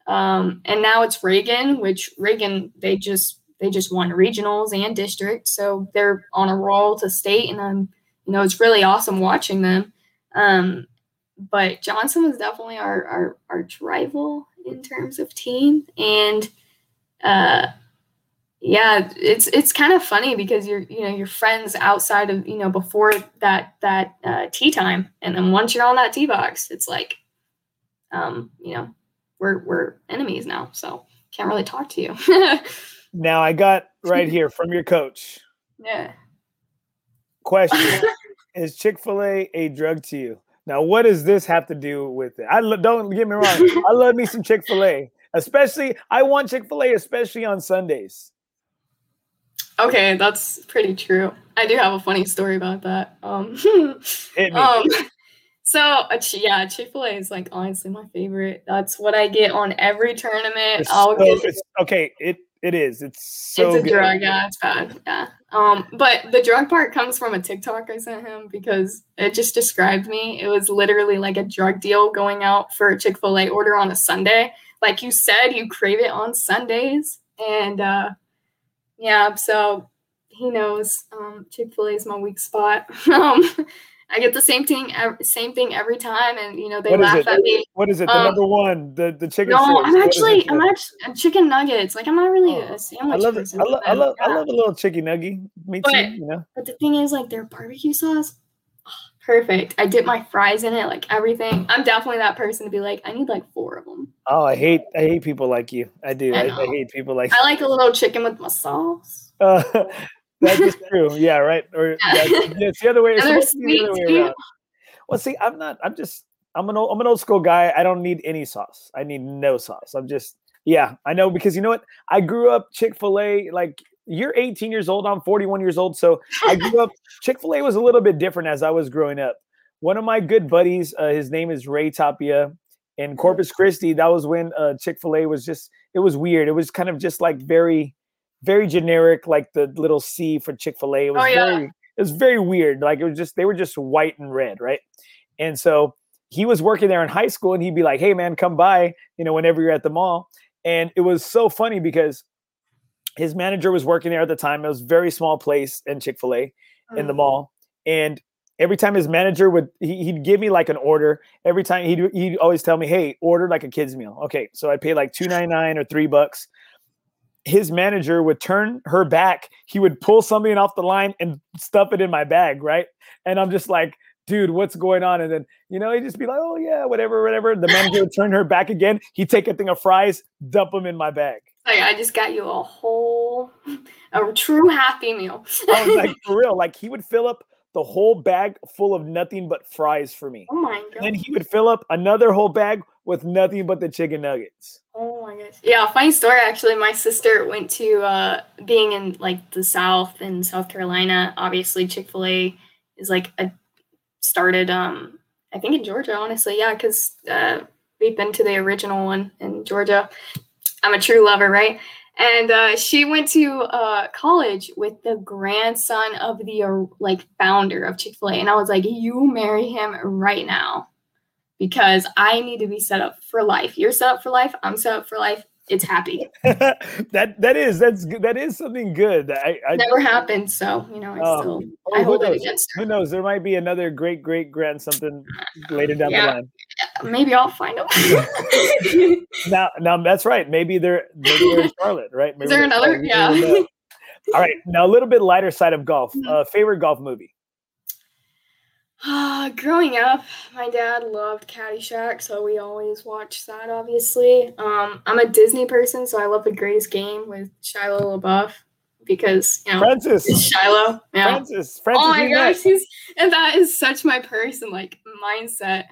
um, and now it's Reagan, which Reagan, they just they just won regionals and districts, so they're on a roll to state, and um, you know, it's really awesome watching them. Um, but Johnson was definitely our our our rival in terms of team, and uh, yeah, it's it's kind of funny because you're you know you're friends outside of you know before that that uh, tee time, and then once you're on that tee box, it's like, um, you know, we're we're enemies now, so can't really talk to you. now I got right here from your coach. Yeah. Question: Is Chick Fil A a drug to you? Now, what does this have to do with it? I lo- don't get me wrong. I love me some Chick Fil A, especially I want Chick Fil A, especially on Sundays. Okay, that's pretty true. I do have a funny story about that. Um, um so yeah, Chick Fil A is like honestly my favorite. That's what I get on every tournament. It's I'll so- get okay, it it is. It's so it's a good. drug. Yeah, it's bad. Yeah. Um, but the drug part comes from a TikTok I sent him because it just described me. It was literally like a drug deal going out for a Chick Fil A order on a Sunday. Like you said, you crave it on Sundays, and uh, yeah. So he knows um, Chick Fil A is my weak spot. um, I get the same thing, same thing every time, and you know they What laugh at me. What is it? The Um, number one, the the chicken. No, strips. I'm actually? I'm actually chicken nuggets. Like I'm not really Oh, a sandwich I love it. I love, I love, I love a little chicken nugget. Me too. But- you know. But the thing is, like their barbecue sauce, oh, perfect. I dip my fries in it, like everything. I'm definitely that person to be like, I need like four of them. Oh, I hate, I hate people like you. I do. I I, I hate people like. I like a little chicken with my sauce. Uh, that is true. Yeah, right. Or yeah, it's the other way. It's And they're supposed to be the other way around. Well, see, I'm not. I'm just. I'm an old. I'm an old school guy. I don't need any sauce. I need no sauce. I'm just. Yeah, I know because you know what? I grew up Chick Fil A. Like you're 18 years old. I'm 41 years old. So I grew up. Chick Fil A was a little bit different as I was growing up. One of my good buddies, uh, his name is Ray Tapia, in Corpus Christi. That was when uh, Chick Fil A was just. It was weird. It was kind of just like very, very generic, like the little C for Chick Fil A. It was Oh, yeah. very. It was very weird. Like it was just they were just white and red, right? And so he was working there in high school, and he'd be like, "Hey, man, come by," you know, whenever you're at the mall. And it was so funny because his manager was working there at the time. It was a very small place in Chick Fil A in the Mm. mall, and every time his manager would he, he'd give me like an order every time he'd, he'd always tell me hey order like a kid's meal okay so i'd pay like 299 or three bucks his manager would turn her back. He would pull something off the line and stuff it in my bag right? And i'm just like dude what's going on? And then you know he'd just be like oh yeah whatever whatever. The manager would turn her back again. He'd take a thing of fries dump them in my bag. I just got you a whole, a true happy meal. i was like for real. Like he would fill up the whole bag full of nothing but fries for me oh my god. then he would fill up another whole bag with nothing but the chicken nuggets. Oh my gosh. Yeah, funny story actually. My sister went to uh being in like the South in South Carolina. Obviously, Chick-fil-A is like a started um I think in Georgia, honestly. Yeah, because uh we've been to the original one in Georgia. I'm a true lover, right? And uh, she went to uh, college with the grandson of the uh, like founder of Chick Fil A, and I was like, "You marry him right now." because I need to be set up for life. You're set up for life. I'm set up for life. It's happy. that that's that is something good. I, I Never happened, so you know I Um, still oh, I who hold it knows? against Who knows? There might be another great great grand something later down Yeah. the line. Maybe I'll find him. Now, now that's right. Maybe they're maybe they're in Charlotte, right? Maybe Is there another? Charlotte. Yeah. All right. Now a little bit lighter side of golf. Mhm. Uh, favorite golf movie. Ah, growing up, my dad loved Caddyshack, so we always watched that. Obviously, um, I'm a Disney person, so I love The Greatest Game with Shiloh LaBeouf because you know Francis. Shiloh. Yeah. Francis. Francis. oh my gosh, he's and that is such my person like mindset.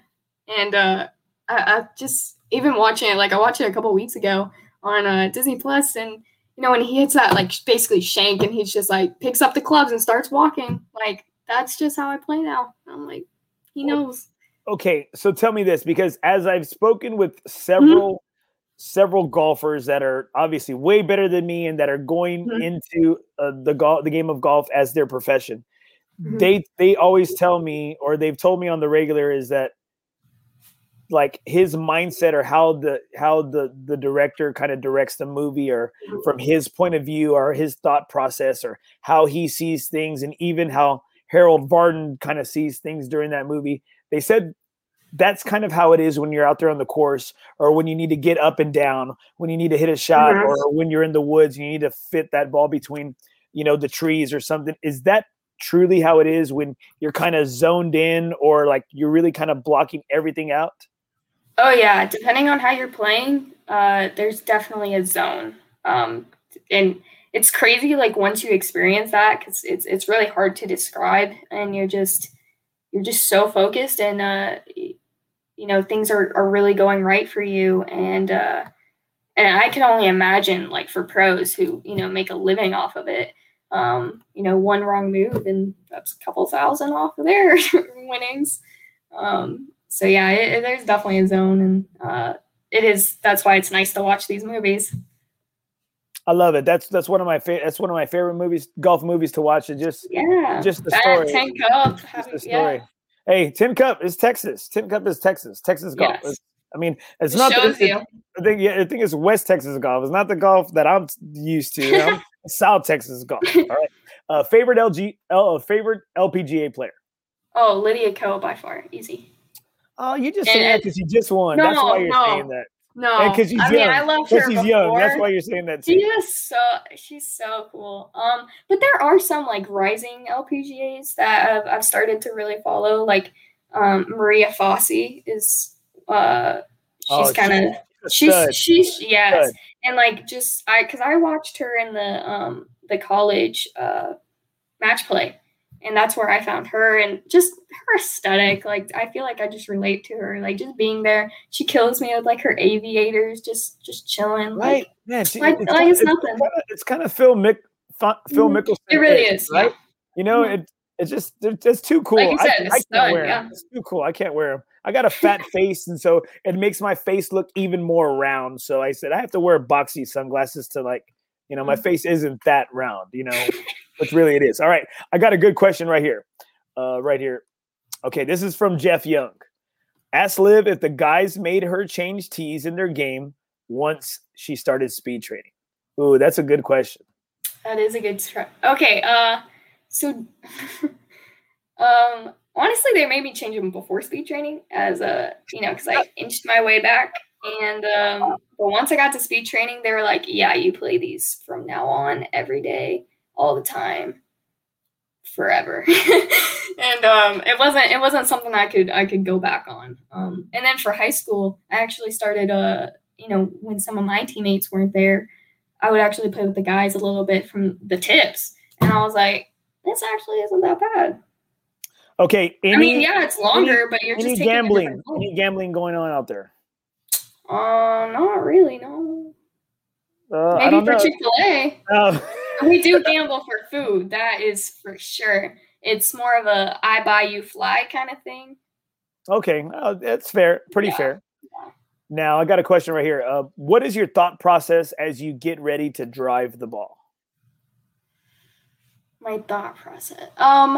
And uh I, I just even watching it, like I watched it a couple weeks ago on uh Disney Plus and you know when he hits that like basically shank and he's just like picks up the clubs and starts walking, like that's just how I play now. I'm like, he knows. okay so tell me this because as i've spoken with Mm-hmm. several several golfers that are obviously way better than me and that are going Mhm. into uh, the golf the game of golf as their profession Mhm. they they always tell me or they've told me on the regular is that like his mindset or how the how the the director kind of directs the movie or from his point of view or his thought process or how he sees things and even how Harold Vardon kind of sees things during that movie. They said that's kind of how it is when you're out there on the course or when you need to get up and down, when you need to hit a shot Mhm. or when you're in the woods and you need to fit that ball between, you know, the trees or something. Is that truly how it is when you're kind of zoned in or like you're really kind of blocking everything out? Oh yeah, depending on how you're playing, uh, there's definitely a zone, um, and it's crazy. Like once you experience that, because it's it's really hard to describe, and you're just you're just so focused, and uh, you know things are are really going right for you, and uh, and I can only imagine like for pros who you know make a living off of it. Um, you know, one wrong move and that's a couple thousand off of their winnings. Um, so yeah, it, it- there's definitely a zone, and uh, it is. That's why it's nice to watch these movies. I love it. That's that's one of my favorite. That's one of my favorite movies, golf movies to watch. It just Yeah, just the story. Tin Cup. just the yeah. Hey, Tin Cup is Texas. Tin Cup is Texas. Texas golf. Yes. It's- I mean, it's it not. The, shows it- you. I think yeah, I think it's West Texas golf. It's not the golf that I'm used to. You know? South Texas golf. All right. Uh, favorite LG, L, uh, favorite LPGA player. Oh, Lydia Ko by far, easy. Oh, you just saying that because you just won. That's why you're no. saying that. No, because she's I mean. I loved Because her she's before. young. That's why you're saying that. She is so she's so cool. Um, but there are some like rising LPGAs that I've, I've started to really follow. Like um, Maria Fassi is uh, she's Oh, kind of she's stud. she's yes, Stud. and like just I because I watched her in the um the college uh match play, and that's where I found her and just her aesthetic. Like I feel like I just relate to her. Like just being there, she kills me with like her aviators, just just chilling. Right, Like, man. She, like- it's, like it's it's, nothing. kinda, it's kind of Phil Mick, Phil Mhm. Mickelson. it really is. right? Yeah. You know, Mhm. it it's just it's it's too cool. Like I, said, I it's can't wear yeah. them. It's too cool. I can't wear them. I got a fat face, and so it makes my face look even more round. So I said I have to wear boxy sunglasses to like, you know, my Mhm. face isn't that round. You know, which really it is. All right, I got a good question right here, uh, right here. Okay, this is from Jeff Young. Ask Liv if the guys made her change tees in their game once she started speed training. Ooh, that's a good question. That is a good try. Okay, uh, so, um, honestly, they made me change them before speed training, as a you know, because I inched my way back, and um, but once I got to speed training, they were like, "Yeah, you play these from now on, every day, all the time, forever." and um, it wasn't it wasn't something I could I could go back on. Um, and then for high school, I actually started uh, you know, when some of my teammates weren't there. I would actually play with the guys a little bit from the tips, and I was like, "This actually isn't that bad." Okay, any, I mean, yeah, it's longer, but you're any just gambling, any gambling going on out there? uh, not really. No, Uh, I maybe don't for know. Chick Fil A, Uh, we do gamble for food. That is for sure. It's more of a "I buy you fly" kind of thing. okay, uh, that's fair, pretty Yeah. fair. Now I got a question right here. Uh, what is your thought process as you get ready to drive the ball? my thought process. Um,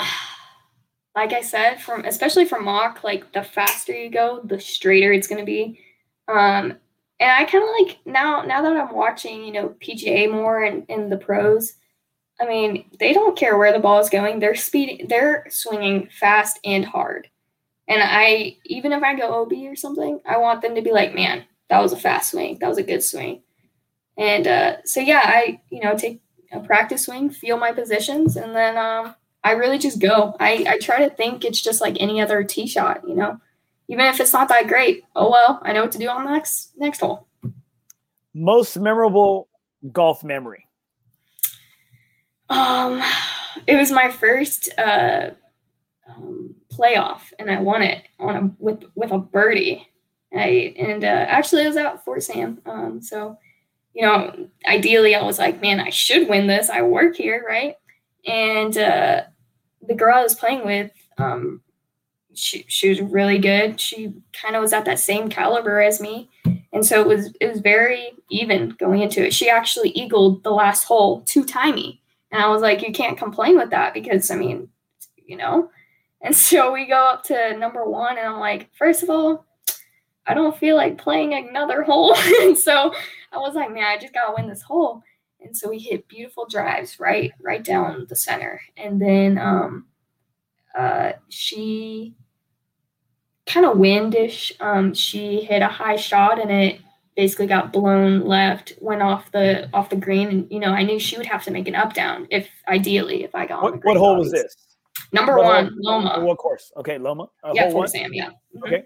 like I said, from especially from mock, like the faster you go, the straighter it's gonna be. Um, and I kind of like now now that I'm watching, you know, PGA more and, in the pros. I mean, they don't care where the ball is going. They're speeding. They're swinging fast and hard. And I even if I go OB or something, I want them to be like, man, that was a fast swing. That was a good swing. And uh, so yeah, I you know take a practice swing, feel my positions, and then um, I really just go. I, I try to think it's just like any other tee shot, you know. Even if it's not that great, oh well, I know what to do on the next next hole. Most memorable golf memory. Um, it was my first uh, um, playoff, and I won it on a with with a birdie. I and uh, actually it was at Fort Sam. Um, so you know, ideally I was like, man, I should win this. I work here, right? And uh, the girl I was playing with, um, she she was really good. She kind of was at that same caliber as me, and so it was it was very even going into it. She actually eagled the last hole two timey, and I was like, you can't complain with that because I mean, you know. And so we go up to number one, and I'm like, first of all, I don't feel like playing another hole. and so I was like, man, I just gotta win this hole. And so we hit beautiful drives right, right down the center. And then um uh she kind of windish. Um she hit a high shot and it basically got blown left, went off the off the green, and you know I knew she would have to make an up down if ideally if I got what, on the green. What hole was this? Number what one, hole, Loma. What course? Okay, Loma. Uh, yeah, Fort Sam. Yeah. Mm-hmm. Okay.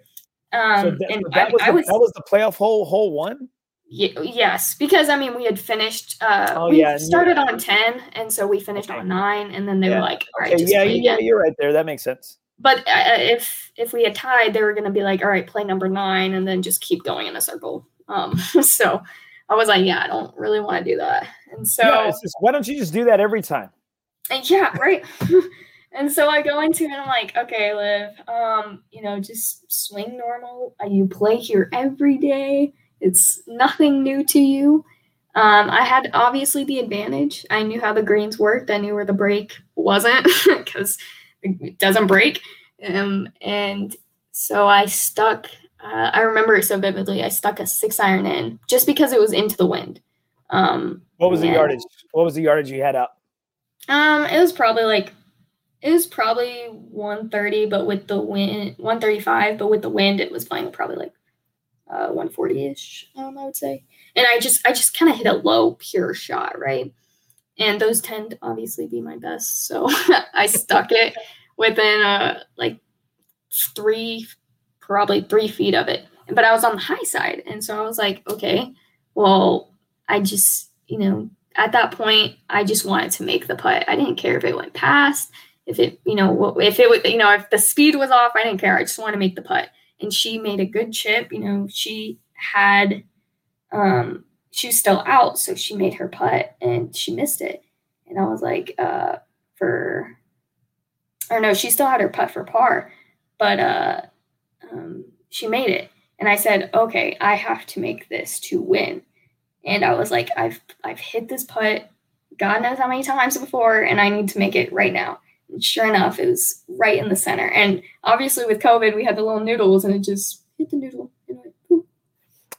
Um, so that, and that, I, was the, was that was the playoff hole, hole one. Y- yes, because I mean we had finished. Uh, Oh, we yeah, started on ten, and so we finished Okay. on nine, and then they Yeah. were like, "All right, Okay, yeah, yeah, again." you're right there. That makes sense. But uh, if if we had tied, they were going to be like, "All right, play number nine, and then just keep going in a circle." Um, so I was like, "Yeah, I don't really want to do that," and so yeah, just, why don't you just do that every time? and yeah, right. and so I go into it and I'm like, okay, Liv, um, you know, just swing normal. Uh, You play here every day. It's nothing new to you. Um, I had obviously the advantage. I knew how the greens worked. I knew where the break wasn't because it doesn't break. Um, and so I stuck. Uh, I remember it so vividly. I stuck a six iron in just because it was into the wind. Um, What was the yardage? What was the yardage you had up? um, it was probably like it was probably 130, but with the wind 135, but with the wind it was playing probably like uh 140-ish, um, I would say. And I just I just kind of hit a low pure shot, right? And those tend to obviously be my best. So I stuck it within uh like three probably three feet of it. But I was on the high side. And so I was like, okay, well, I just, you know, at that point, I just wanted to make the putt. I didn't care if it went past, if it, you know, if it was, you know, if the speed was off, I didn't care. I just wanted to make the putt. And she made a good chip. You know, she had, um, she was still out, so she made her putt and she missed it. And I was like, uh, for, or no, she still had her putt for par, but uh, um, she made it. And I said, okay, I have to make this to win. And I was like, I've I've hit this putt, God knows how many times before, and I need to make it right now. And sure enough, it was right in the center. And obviously, with COVID, we had the little noodles, and it just hit the noodle. And it went, "Poof."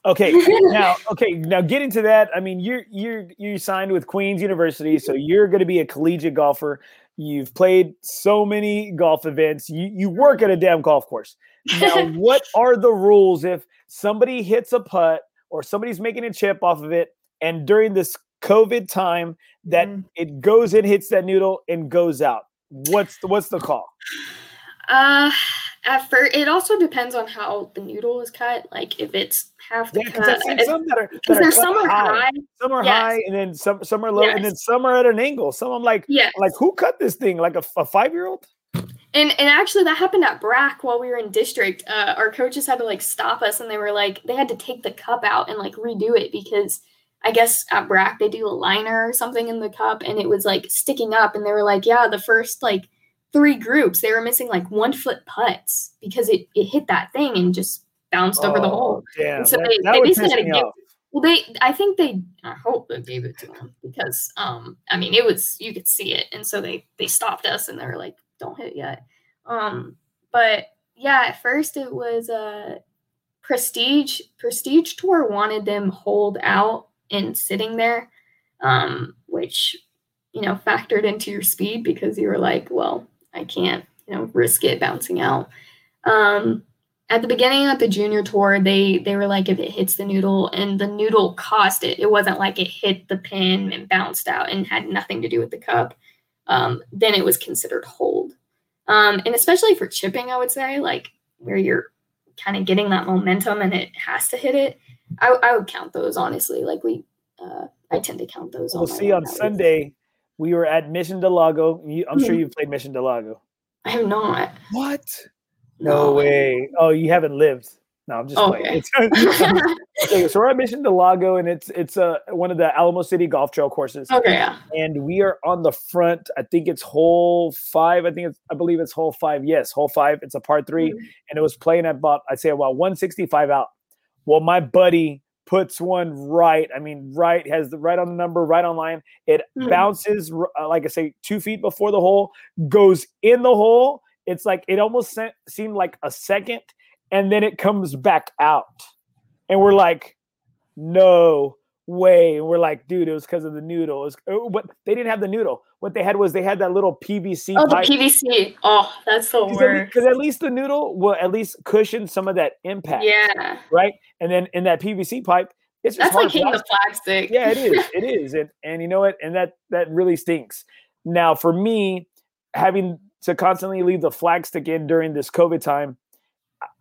Okay, now, okay, now getting to that, I mean, you're you're you signed with Queens University, so you're going to be a collegiate golfer. You've played so many golf events. You you work at a damn golf course. Now, what are the rules if somebody hits a putt or somebody's making a chip off of it, and during this COVID time that Mhm. it goes in, hits that noodle, and goes out? What's the, what's the call? Uh, at first, it also depends on how the noodle is cut. Like if it's half the Yeah, cut. I've seen if- some that are, that are some are high. Some are Yes. high, and then some some are low, and then some are at an angle. Some I'm like, Yeah. like who cut this thing? Like a, a five year old? And and actually that happened at Brack while we were in district. Uh, our coaches had to like stop us and they were like they had to take the cup out and like redo it because I guess at Brack they do a liner or something in the cup and it was like sticking up and they were like, yeah, the first like three groups they were missing like one foot putts because it, it hit that thing and just bounced over the hole. Oh, Damn, And so that, they- that they basically had to give- Well, they I think they I hope they gave it to them because um I mean it was you could see it and so they they stopped us and they were like don't hit yet. Um but yeah, at first it was a prestige prestige tour wanted them hold out and sitting there um which you know factored into your speed because you were like, well, I can't, you know, risk it bouncing out. Um at the beginning of the junior tour, they they were like if it hits the noodle and the noodle caused it, it wasn't like it hit the pin and bounced out and had nothing to do with the cup. Um, then it was considered hold. Um, and especially for chipping, I would say like where you're kind of getting that momentum and it has to hit it. I, I would count those honestly. Like we, uh, I tend to count those. We'll see on. Sunday. We were at Mission Del Lago. You, I'm sure Mhm. you've played Mission Del Lago. I have not. What? No way. Oh, you haven't lived. No, I'm just Oh, playing. okay. It's- so we're at Mission Del Lago, and it's it's uh, one of the Alamo City Golf Trail courses. okay, yeah. and we are on the front. I think it's hole five. I think it's I believe it's hole five. Yes, hole five. It's a par 3 Mhm. and it was playing at about I'd say about 165 out. Well, my buddy puts one right. I mean, right has the right on the number, right on line. It Mhm. bounces uh, like I say, two feet before the hole, goes in the hole. It's like it almost se- seemed like a second, and then it comes back out, and we're like, no way. And we're like, dude, it was because of the noodle. It was, uh, oh, but they didn't have the noodle. What they had was they had that little PVC. Oh, pipe. the PVC. Oh, that's the worst. Because at least the noodle will at least cushion some of that impact. Yeah. Right. And then in that PVC pipe, it's that's like hitting the plastic. Yeah, it is. It is. And and you know what? And that that really stinks. Now for me, having to constantly leave the flag stick in during this COVID time,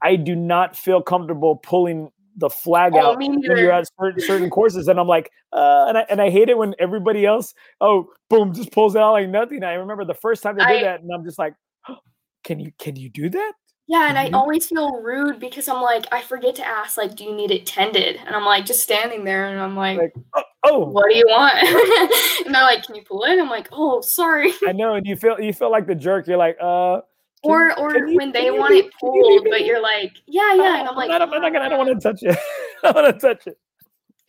I do not feel comfortable pulling the flag oh, out when you're at certain, certain courses. And I'm like, uh, and I and I hate it when everybody else, oh, boom, just pulls it out like nothing. I remember the first time they I, did that, and I'm just like, oh, can you can you do that? Yeah, and I always feel rude because I'm like, I forget to ask, like, do you need it tended? And I'm like, just standing there, and I'm like, like oh, oh, what do you want? and they're like, can you pull it? I'm like, oh, sorry. I know, and you feel you feel like the jerk. You're like, uh, or or you, when they want it pulled, but you're like, yeah, yeah, and I'm like, I'm not, I'm not gonna, I don't want to touch it. I don't want to touch it.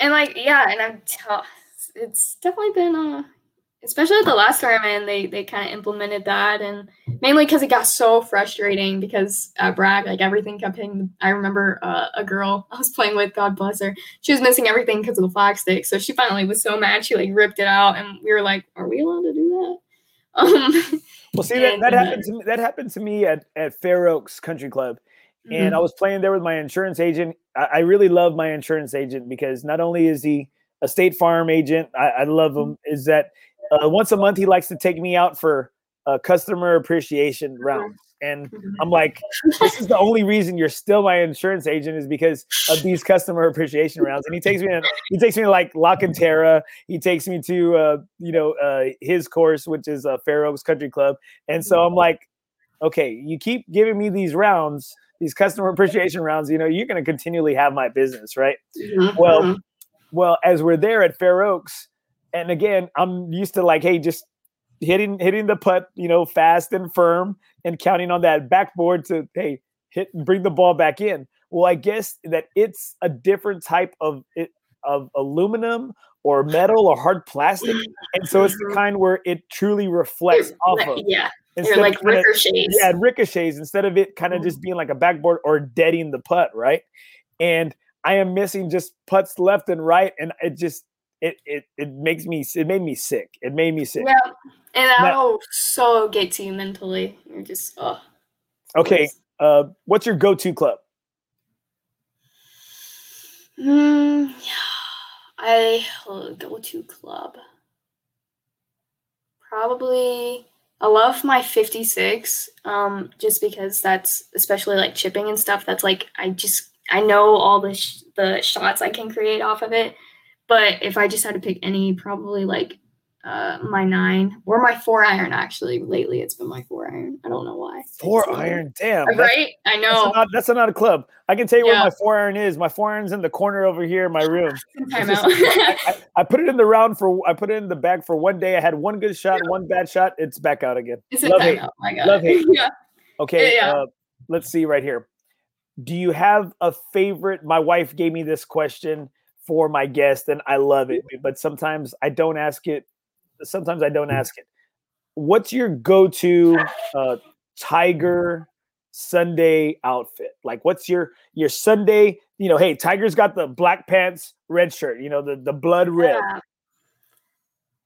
And like, yeah, and I'm, it's definitely been uh, especially at the last tournament, they they kind of implemented that, and mainly because it got so frustrating because at Brack, like everything kept hitting. I remember uh, a girl I was playing with, God bless her, she was missing everything because of the flag stick, so she finally was so mad she like ripped it out, and we were like, "Are we allowed to do that?" Um, well, see that, that happened to me. That happened to me at at Fair Oaks Country Club, and mm-hmm. I was playing there with my insurance agent. I, I, really love my insurance agent because not only is he a State Farm agent, I, I love him. Mm-hmm. Is that uh, once a month he likes to take me out for a customer appreciation round. And mm-hmm. I'm like, this is the only reason you're still my insurance agent is because of these customer appreciation rounds. And he takes me, to, he takes me to like La Cantera. He takes me to, uh, you know, uh, his course, which is uh, Fair Oaks Country Club. And so I'm like, okay, you keep giving me these rounds, these customer appreciation rounds. You know, you're going to continually have my business, right? Mm-hmm. Well, well, as we're there at Fair Oaks, and again, I'm used to like, hey, just hitting hitting the putt, you know, fast and firm, and counting on that backboard to hey hit bring the ball back in. Well, I guess that it's a different type of it of aluminum or metal or hard plastic, and so it's the mm-hmm. kind where it truly reflects off of. Yeah. Instead like ricochets. yeah, ricochets instead of it kind of mm-hmm. just being like a backboard or deading the putt, right? And I am missing just putts left and right, and it just it it it makes me it made me sick. It made me sick. Yeah, and that'll so get to you mentally. You're just oh. Okay, uh, what's your go-to club? Mm, I go-to club. Probably I love my 56 um just because that's especially like chipping and stuff that's like I just I know all the sh- the shots I can create off of it but if I just had to pick any, probably like uh, my nine or my four iron. Actually, lately it's been my four iron. I don't know why. Four iron, damn. Right? I know. That's not, that's not, a club. I can tell you yeah. where my four iron is. My four iron's in the corner over here in my room. Time just, I, I, I, put it in the round for. I put it in the bag for one day. I had one good shot, yeah. one bad shot. It's back out again. It's Love it. Oh my god. Love it. yeah. Okay. Yeah, uh, let's see right here. Do you have a favorite? My wife gave me this question for my guest, and I love it. But sometimes I don't ask it. Sometimes I don't ask it. What's your go-to uh, Tiger Sunday outfit? Like, what's your your Sunday? You know, hey, Tiger's got the black pants, red shirt. You know, the the blood red. Yeah.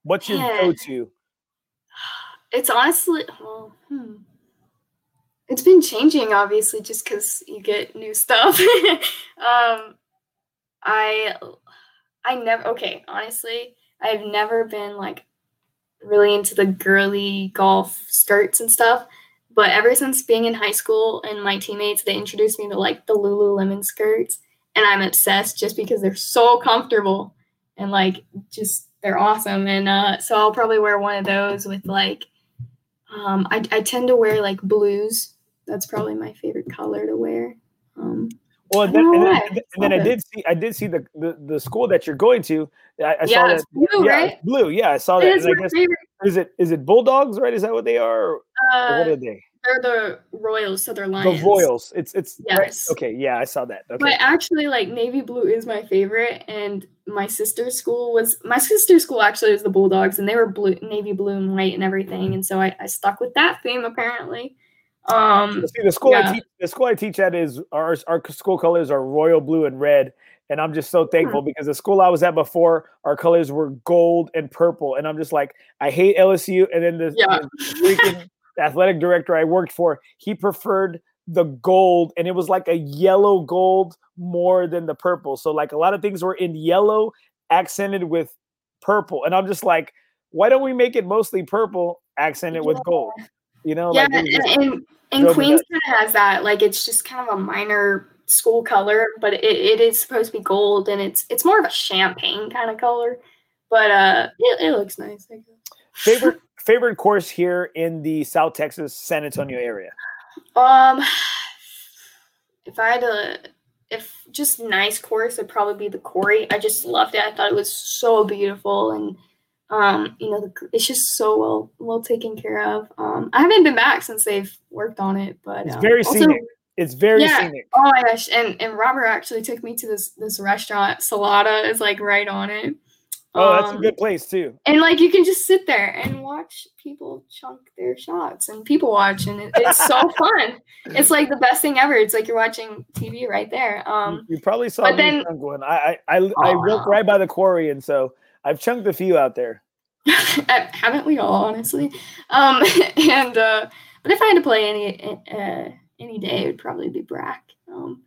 What's your yeah. go-to? It's honestly, well, hmm. it's been changing obviously just because you get new stuff. um, I I never okay, honestly, I've never been like really into the girly golf skirts and stuff. But ever since being in high school and my teammates, they introduced me to like the Lululemon skirts, and I'm obsessed just because they're so comfortable and like just they're awesome. And uh, so I'll probably wear one of those with like um, I I tend to wear like blues. That's probably my favorite color to wear. Um, well, and then, and then, and then I did see I did see the, the, the school that you're going to. I, I yeah, saw that blue, yeah, right? Blue, yeah, I saw that. Is, guess, is it is it Bulldogs, right? Is that what they are? Uh, what are they? They're the Royals, so they're Lions. The Royals. It's it's yes. Right? Okay, yeah, I saw that. Okay. But actually, like navy blue is my favorite, and my sister's school was my sister's school actually was the Bulldogs, and they were blue, navy blue and white and everything, and so I, I stuck with that theme apparently. Um, See, the school yeah. I teach, the school I teach at is our our school colors are royal blue and red, and I'm just so Hmm. thankful because the school I was at before, our colors were gold and purple, and I'm just like, I hate LSU, and then the, Yeah. the freaking athletic director I worked for, he preferred the gold, and it was like a yellow gold more than the purple. So like a lot of things were in yellow, accented with purple, and I'm just like, why don't we make it mostly purple, accented with gold? You know, yeah, like and, just- and, and drove Queens kind of has that. Like it's just kind of a minor school color, but it, it is supposed to be gold, and it's it's more of a champagne kind of color. But uh, it, it looks nice. I guess. favorite favorite course here in the South Texas San Antonio area. Um, if I had to, if just nice course, it'd probably be the Quarry. I just loved it. I thought it was so beautiful, and um, you know, the, it's just so well well taken care of. Um, I haven't been back since they've worked on it, but It's um, very also- scenic. It's very Yeah. scenic. Oh my gosh! And and Robert actually took me to this this restaurant. Salada is like right on it. Oh, that's a Um, good place too. and like you can just sit there and watch people chunk their shots and people watch and it, it's so fun it's like the best thing ever it's like you're watching tv right there um you probably saw but me then-. I I I, I work right by the quarry, and so I've chunked a few out there. haven't we all honestly um and uh but if i had to play any uh any day it would probably be brack um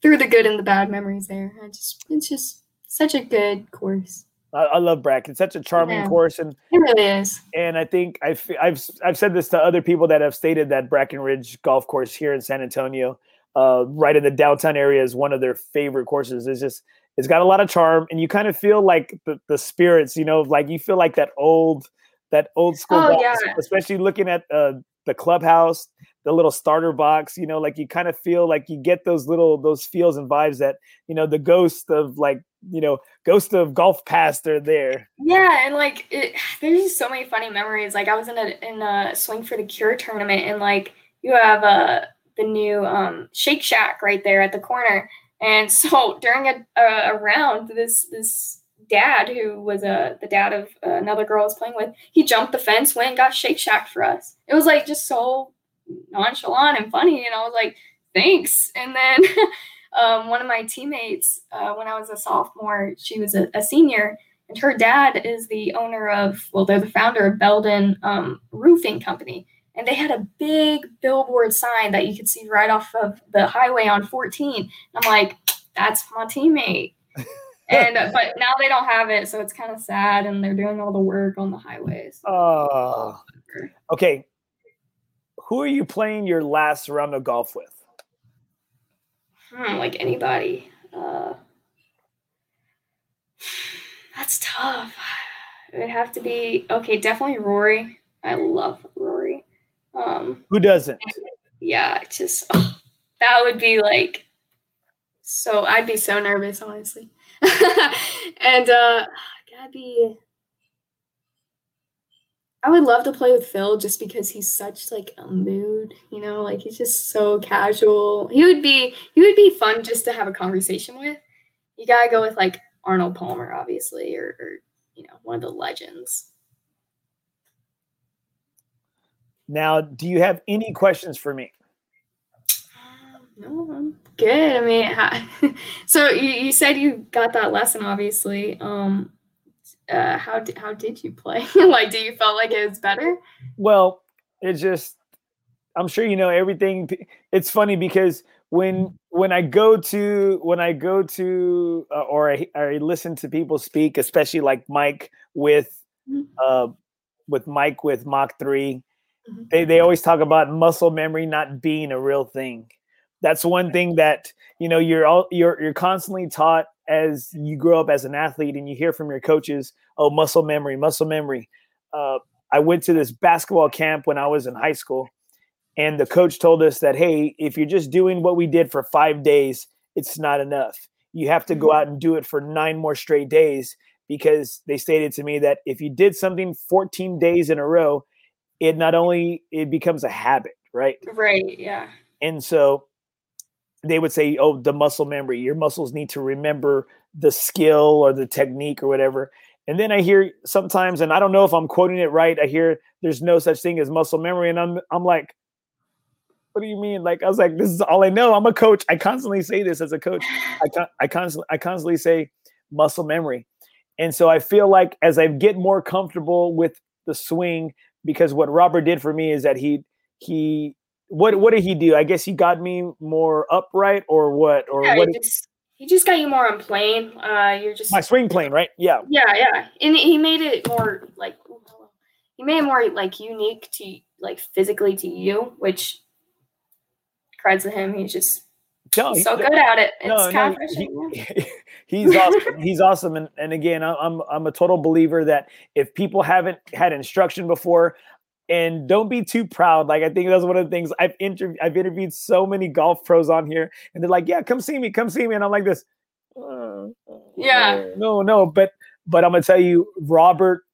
through the good and the bad memories there i just it's just such a good course I, I love Brack. It's such a charming Yeah. course, and it really is and I think I've I've I've said this to other people that have stated that Brackenridge Golf Course here in San Antonio, uh, right in the downtown area, is one of their favorite courses. It's just it's got a lot of charm, and you kind of feel like the, the spirits, you know, like you feel like that old that old school, Oh, golf, yeah. especially looking at uh, the clubhouse, the little starter box. You know, like you kind of feel like you get those little those feels and vibes that you know the ghost of like you know ghost of golf past are there. Yeah, and like it, there's just so many funny memories. Like I was in a in a swing for the cure tournament, and like you have uh the new um Shake Shack right there at the corner, and so during a a, a round, this this dad who was uh, the dad of another girl I was playing with, he jumped the fence, went and got Shake Shack for us. It was like just so nonchalant and funny, and I was like, thanks. And then um, one of my teammates, uh, when I was a sophomore, she was a, a senior and her dad is the owner of well they're the founder of belden um, roofing company and they had a big billboard sign that you could see right off of the highway on 14 and i'm like that's my teammate. And uh, but now they don't have it so it's kind of sad and they're doing all the work on the highways. Oh, okay. Who are you playing your last round of golf with? hmm, like anybody. Uh, that's tough. It would have to be okay definitely rory. I love rory um Who doesn't? yeah, it's just ugh, that would be like so I'd be so nervous, honestly. and uh gotta be I would love to play with Phil just because he's such like a mood, you know, like he's just so casual. He would be he would be fun just to have a conversation with. You gotta go with like Arnold Palmer, obviously, or, or you know, one of the legends. Now, do you have any questions for me? No, I'm good. I mean, ha- so you, you said you got that lesson, obviously. Um, uh, how did how did you play? like, do you felt like it was better? Well, it's just I'm sure you know everything. It's funny because when when I go to when I go to uh, or I, I listen to people speak, especially like Mike with Mhm. uh with Mike with Mach 3 Mhm. they they always talk about muscle memory not being a real thing. That's one thing that you know you're all you're you're constantly taught as you grow up as an athlete and you hear from your coaches, oh muscle memory, muscle memory. Uh, I went to this basketball camp when I was in high school, and the coach told us that hey, if you're just doing what we did for five days, it's not enough. You have to go out and do it for nine more straight days because they stated to me that if you did something 14 days in a row, it not only it becomes a habit, right? Right. Yeah. And so they would say, oh, the muscle memory, your muscles need to remember the skill or the technique or whatever. And then I hear sometimes, and I don't know if I'm quoting it right, I hear there's no such thing as muscle memory. And I'm I'm like, what do you mean? Like, I was like, this is all I know. I'm a coach. I constantly say this as a coach. I, con- I constantly, I constantly say muscle memory. And so I feel like as I get more comfortable with the swing, because what Robert did for me is that he, he, what, what did he do? I guess he got me more upright or what, or yeah, what? He just, he just got you more on plane. Uh, you're just my swing plane, right? Yeah. Yeah. Yeah. And he made it more like, he made it more like unique to like physically to you, which creds to him. He's just no, he's so good at it. It's no, no, he, he's awesome. he's awesome. And, and again, I'm I'm a total believer that if people haven't had instruction before, and don't be too proud. Like I think that's one of the things I've interviewed. I've interviewed so many golf pros on here, and they're like, "Yeah, come see me, come see me," and I'm like this. Uh, yeah. No, no, but but I'm gonna tell you, Robert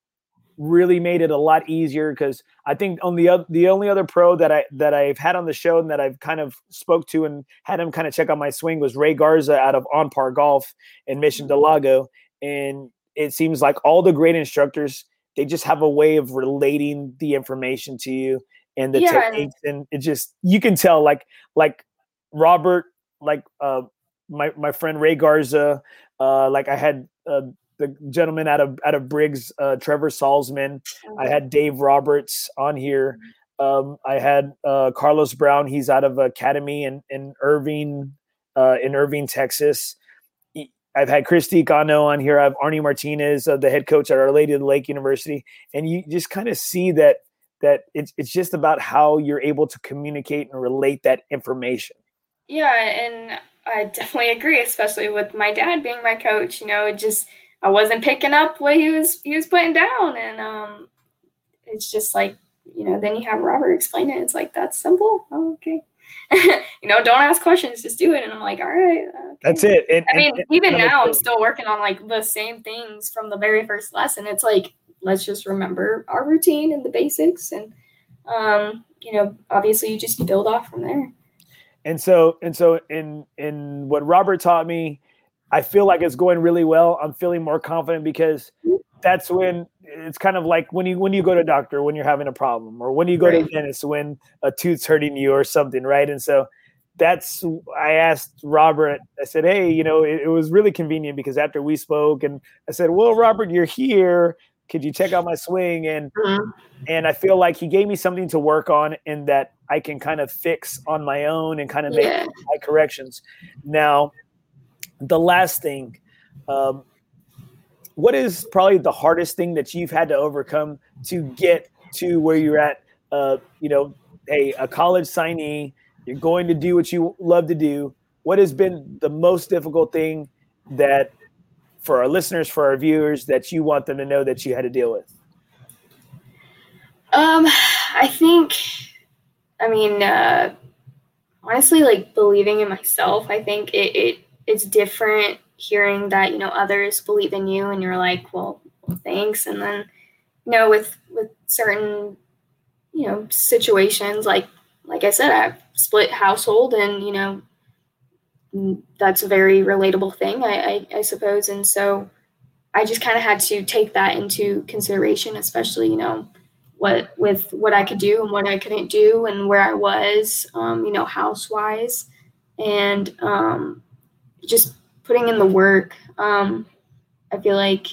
really made it a lot easier because I think on the the only other pro that I that I've had on the show and that I've kind of spoke to and had him kind of check out my swing was Ray Garza out of On Par Golf in Mission Del Lago, and it seems like all the great instructors they just have a way of relating the information to you and the yeah, techniques, and it just you can tell like like Robert like uh my my friend Ray Garza uh like I had uh the gentleman out of out of Briggs, uh, Trevor Salzman. I had Dave Roberts on here. Um, I had uh, Carlos Brown. He's out of Academy in in Irving, uh, in Irving, Texas. I've had Christy Gano on here. I have Arnie Martinez, uh, the head coach at Our Lady of the Lake University, and you just kind of see that that it's it's just about how you're able to communicate and relate that information. Yeah, and I definitely agree, especially with my dad being my coach. You know, it just I wasn't picking up what he was he was putting down, and um, it's just like you know. Then you have Robert explain it. It's like that's simple. Oh, okay. you know, don't ask questions, just do it. And I'm like, all right. Okay. That's it. And, I mean, and, even and now, I'm still working on like the same things from the very first lesson. It's like, let's just remember our routine and the basics. And, um, you know, obviously you just build off from there. And so, and so in, in what Robert taught me, I feel like it's going really well. I'm feeling more confident because that's when it's kind of like when you when you go to a doctor when you're having a problem or when you go right. to a dentist when a tooth's hurting you or something, right? And so that's I asked Robert. I said, "Hey, you know, it, it was really convenient because after we spoke, and I said, "Well, Robert, you're here. Could you check out my swing?" And mm-hmm. and I feel like he gave me something to work on, and that I can kind of fix on my own and kind of make yeah. my corrections. Now, the last thing, um, what is probably the hardest thing that you've had to overcome to get to where you're at? Uh, you know, hey, a college signee, you're going to do what you love to do. What has been the most difficult thing that for our listeners, for our viewers, that you want them to know that you had to deal with? Um, I think, I mean, uh, honestly, like believing in myself. I think it, it it's different hearing that you know others believe in you and you're like well, thanks. And then you know with with certain you know situations like like i said i've split household and you know that's a very relatable thing i i, I suppose. And so i just kind of had to take that into consideration especially you know what with what i could do and what i couldn't do and where i was um, you know house wise and um, just putting in the work. Um, I feel like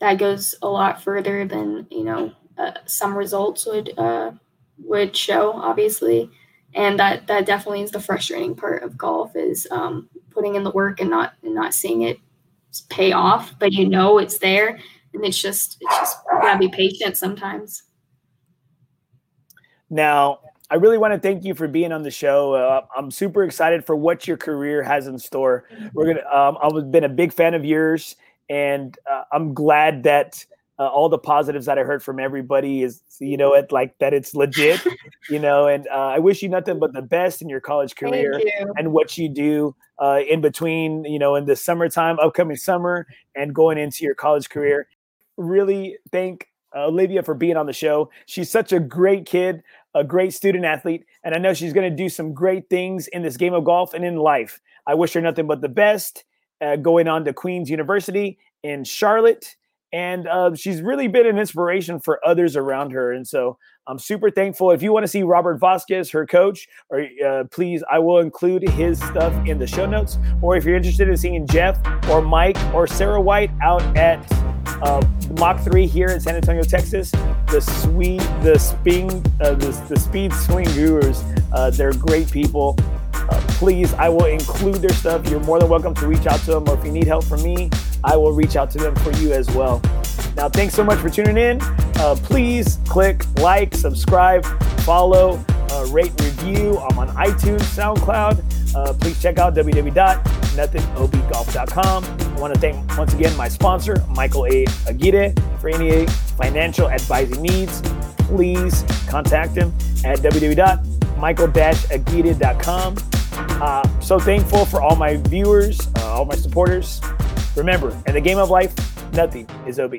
that goes a lot further than you know uh, some results would uh, would show, obviously, and that that definitely is the frustrating part of golf is um, putting in the work and not and not seeing it pay off, but you know it's there, and it's just it's just gotta be patient sometimes. Now, I really want to thank you for being on the show. Uh, I'm super excited for what your career has in store. We're gonna. Um, I've been a big fan of yours, and uh, I'm glad that uh, all the positives that I heard from everybody is, you know, it like that it's legit, you know. And uh, I wish you nothing but the best in your college career you. and what you do uh, in between, you know, in the summertime, upcoming summer, and going into your college career. Really thank uh, Olivia for being on the show. She's such a great kid a great student athlete, and I know she's going to do some great things in this game of golf and in life. I wish her nothing but the best uh, going on to Queen's University in Charlotte. and uh, she's really been an inspiration for others around her. And so I'm super thankful. If you want to see Robert Vasquez, her coach, or uh, please, I will include his stuff in the show notes. Or if you're interested in seeing Jeff or Mike or Sarah White out at uh, Mach 3 here in San Antonio, Texas, the sweet, the spin, uh, the, the speed swing gurus, uh, they're great people. Uh, please, I will include their stuff. You're more than welcome to reach out to them, or if you need help from me, I will reach out to them for you as well. Now, thanks so much for tuning in. Uh, please click like, subscribe, follow, uh, rate, review. I'm on iTunes, SoundCloud. Uh, please check out www.nothingobgolf.com. I want to thank once again my sponsor, Michael A. Aguirre, for any financial advising needs. Please contact him at www.michael-aguirre.com. Uh, so thankful for all my viewers, uh, all my supporters. Remember, in the game of life, nothing is OB.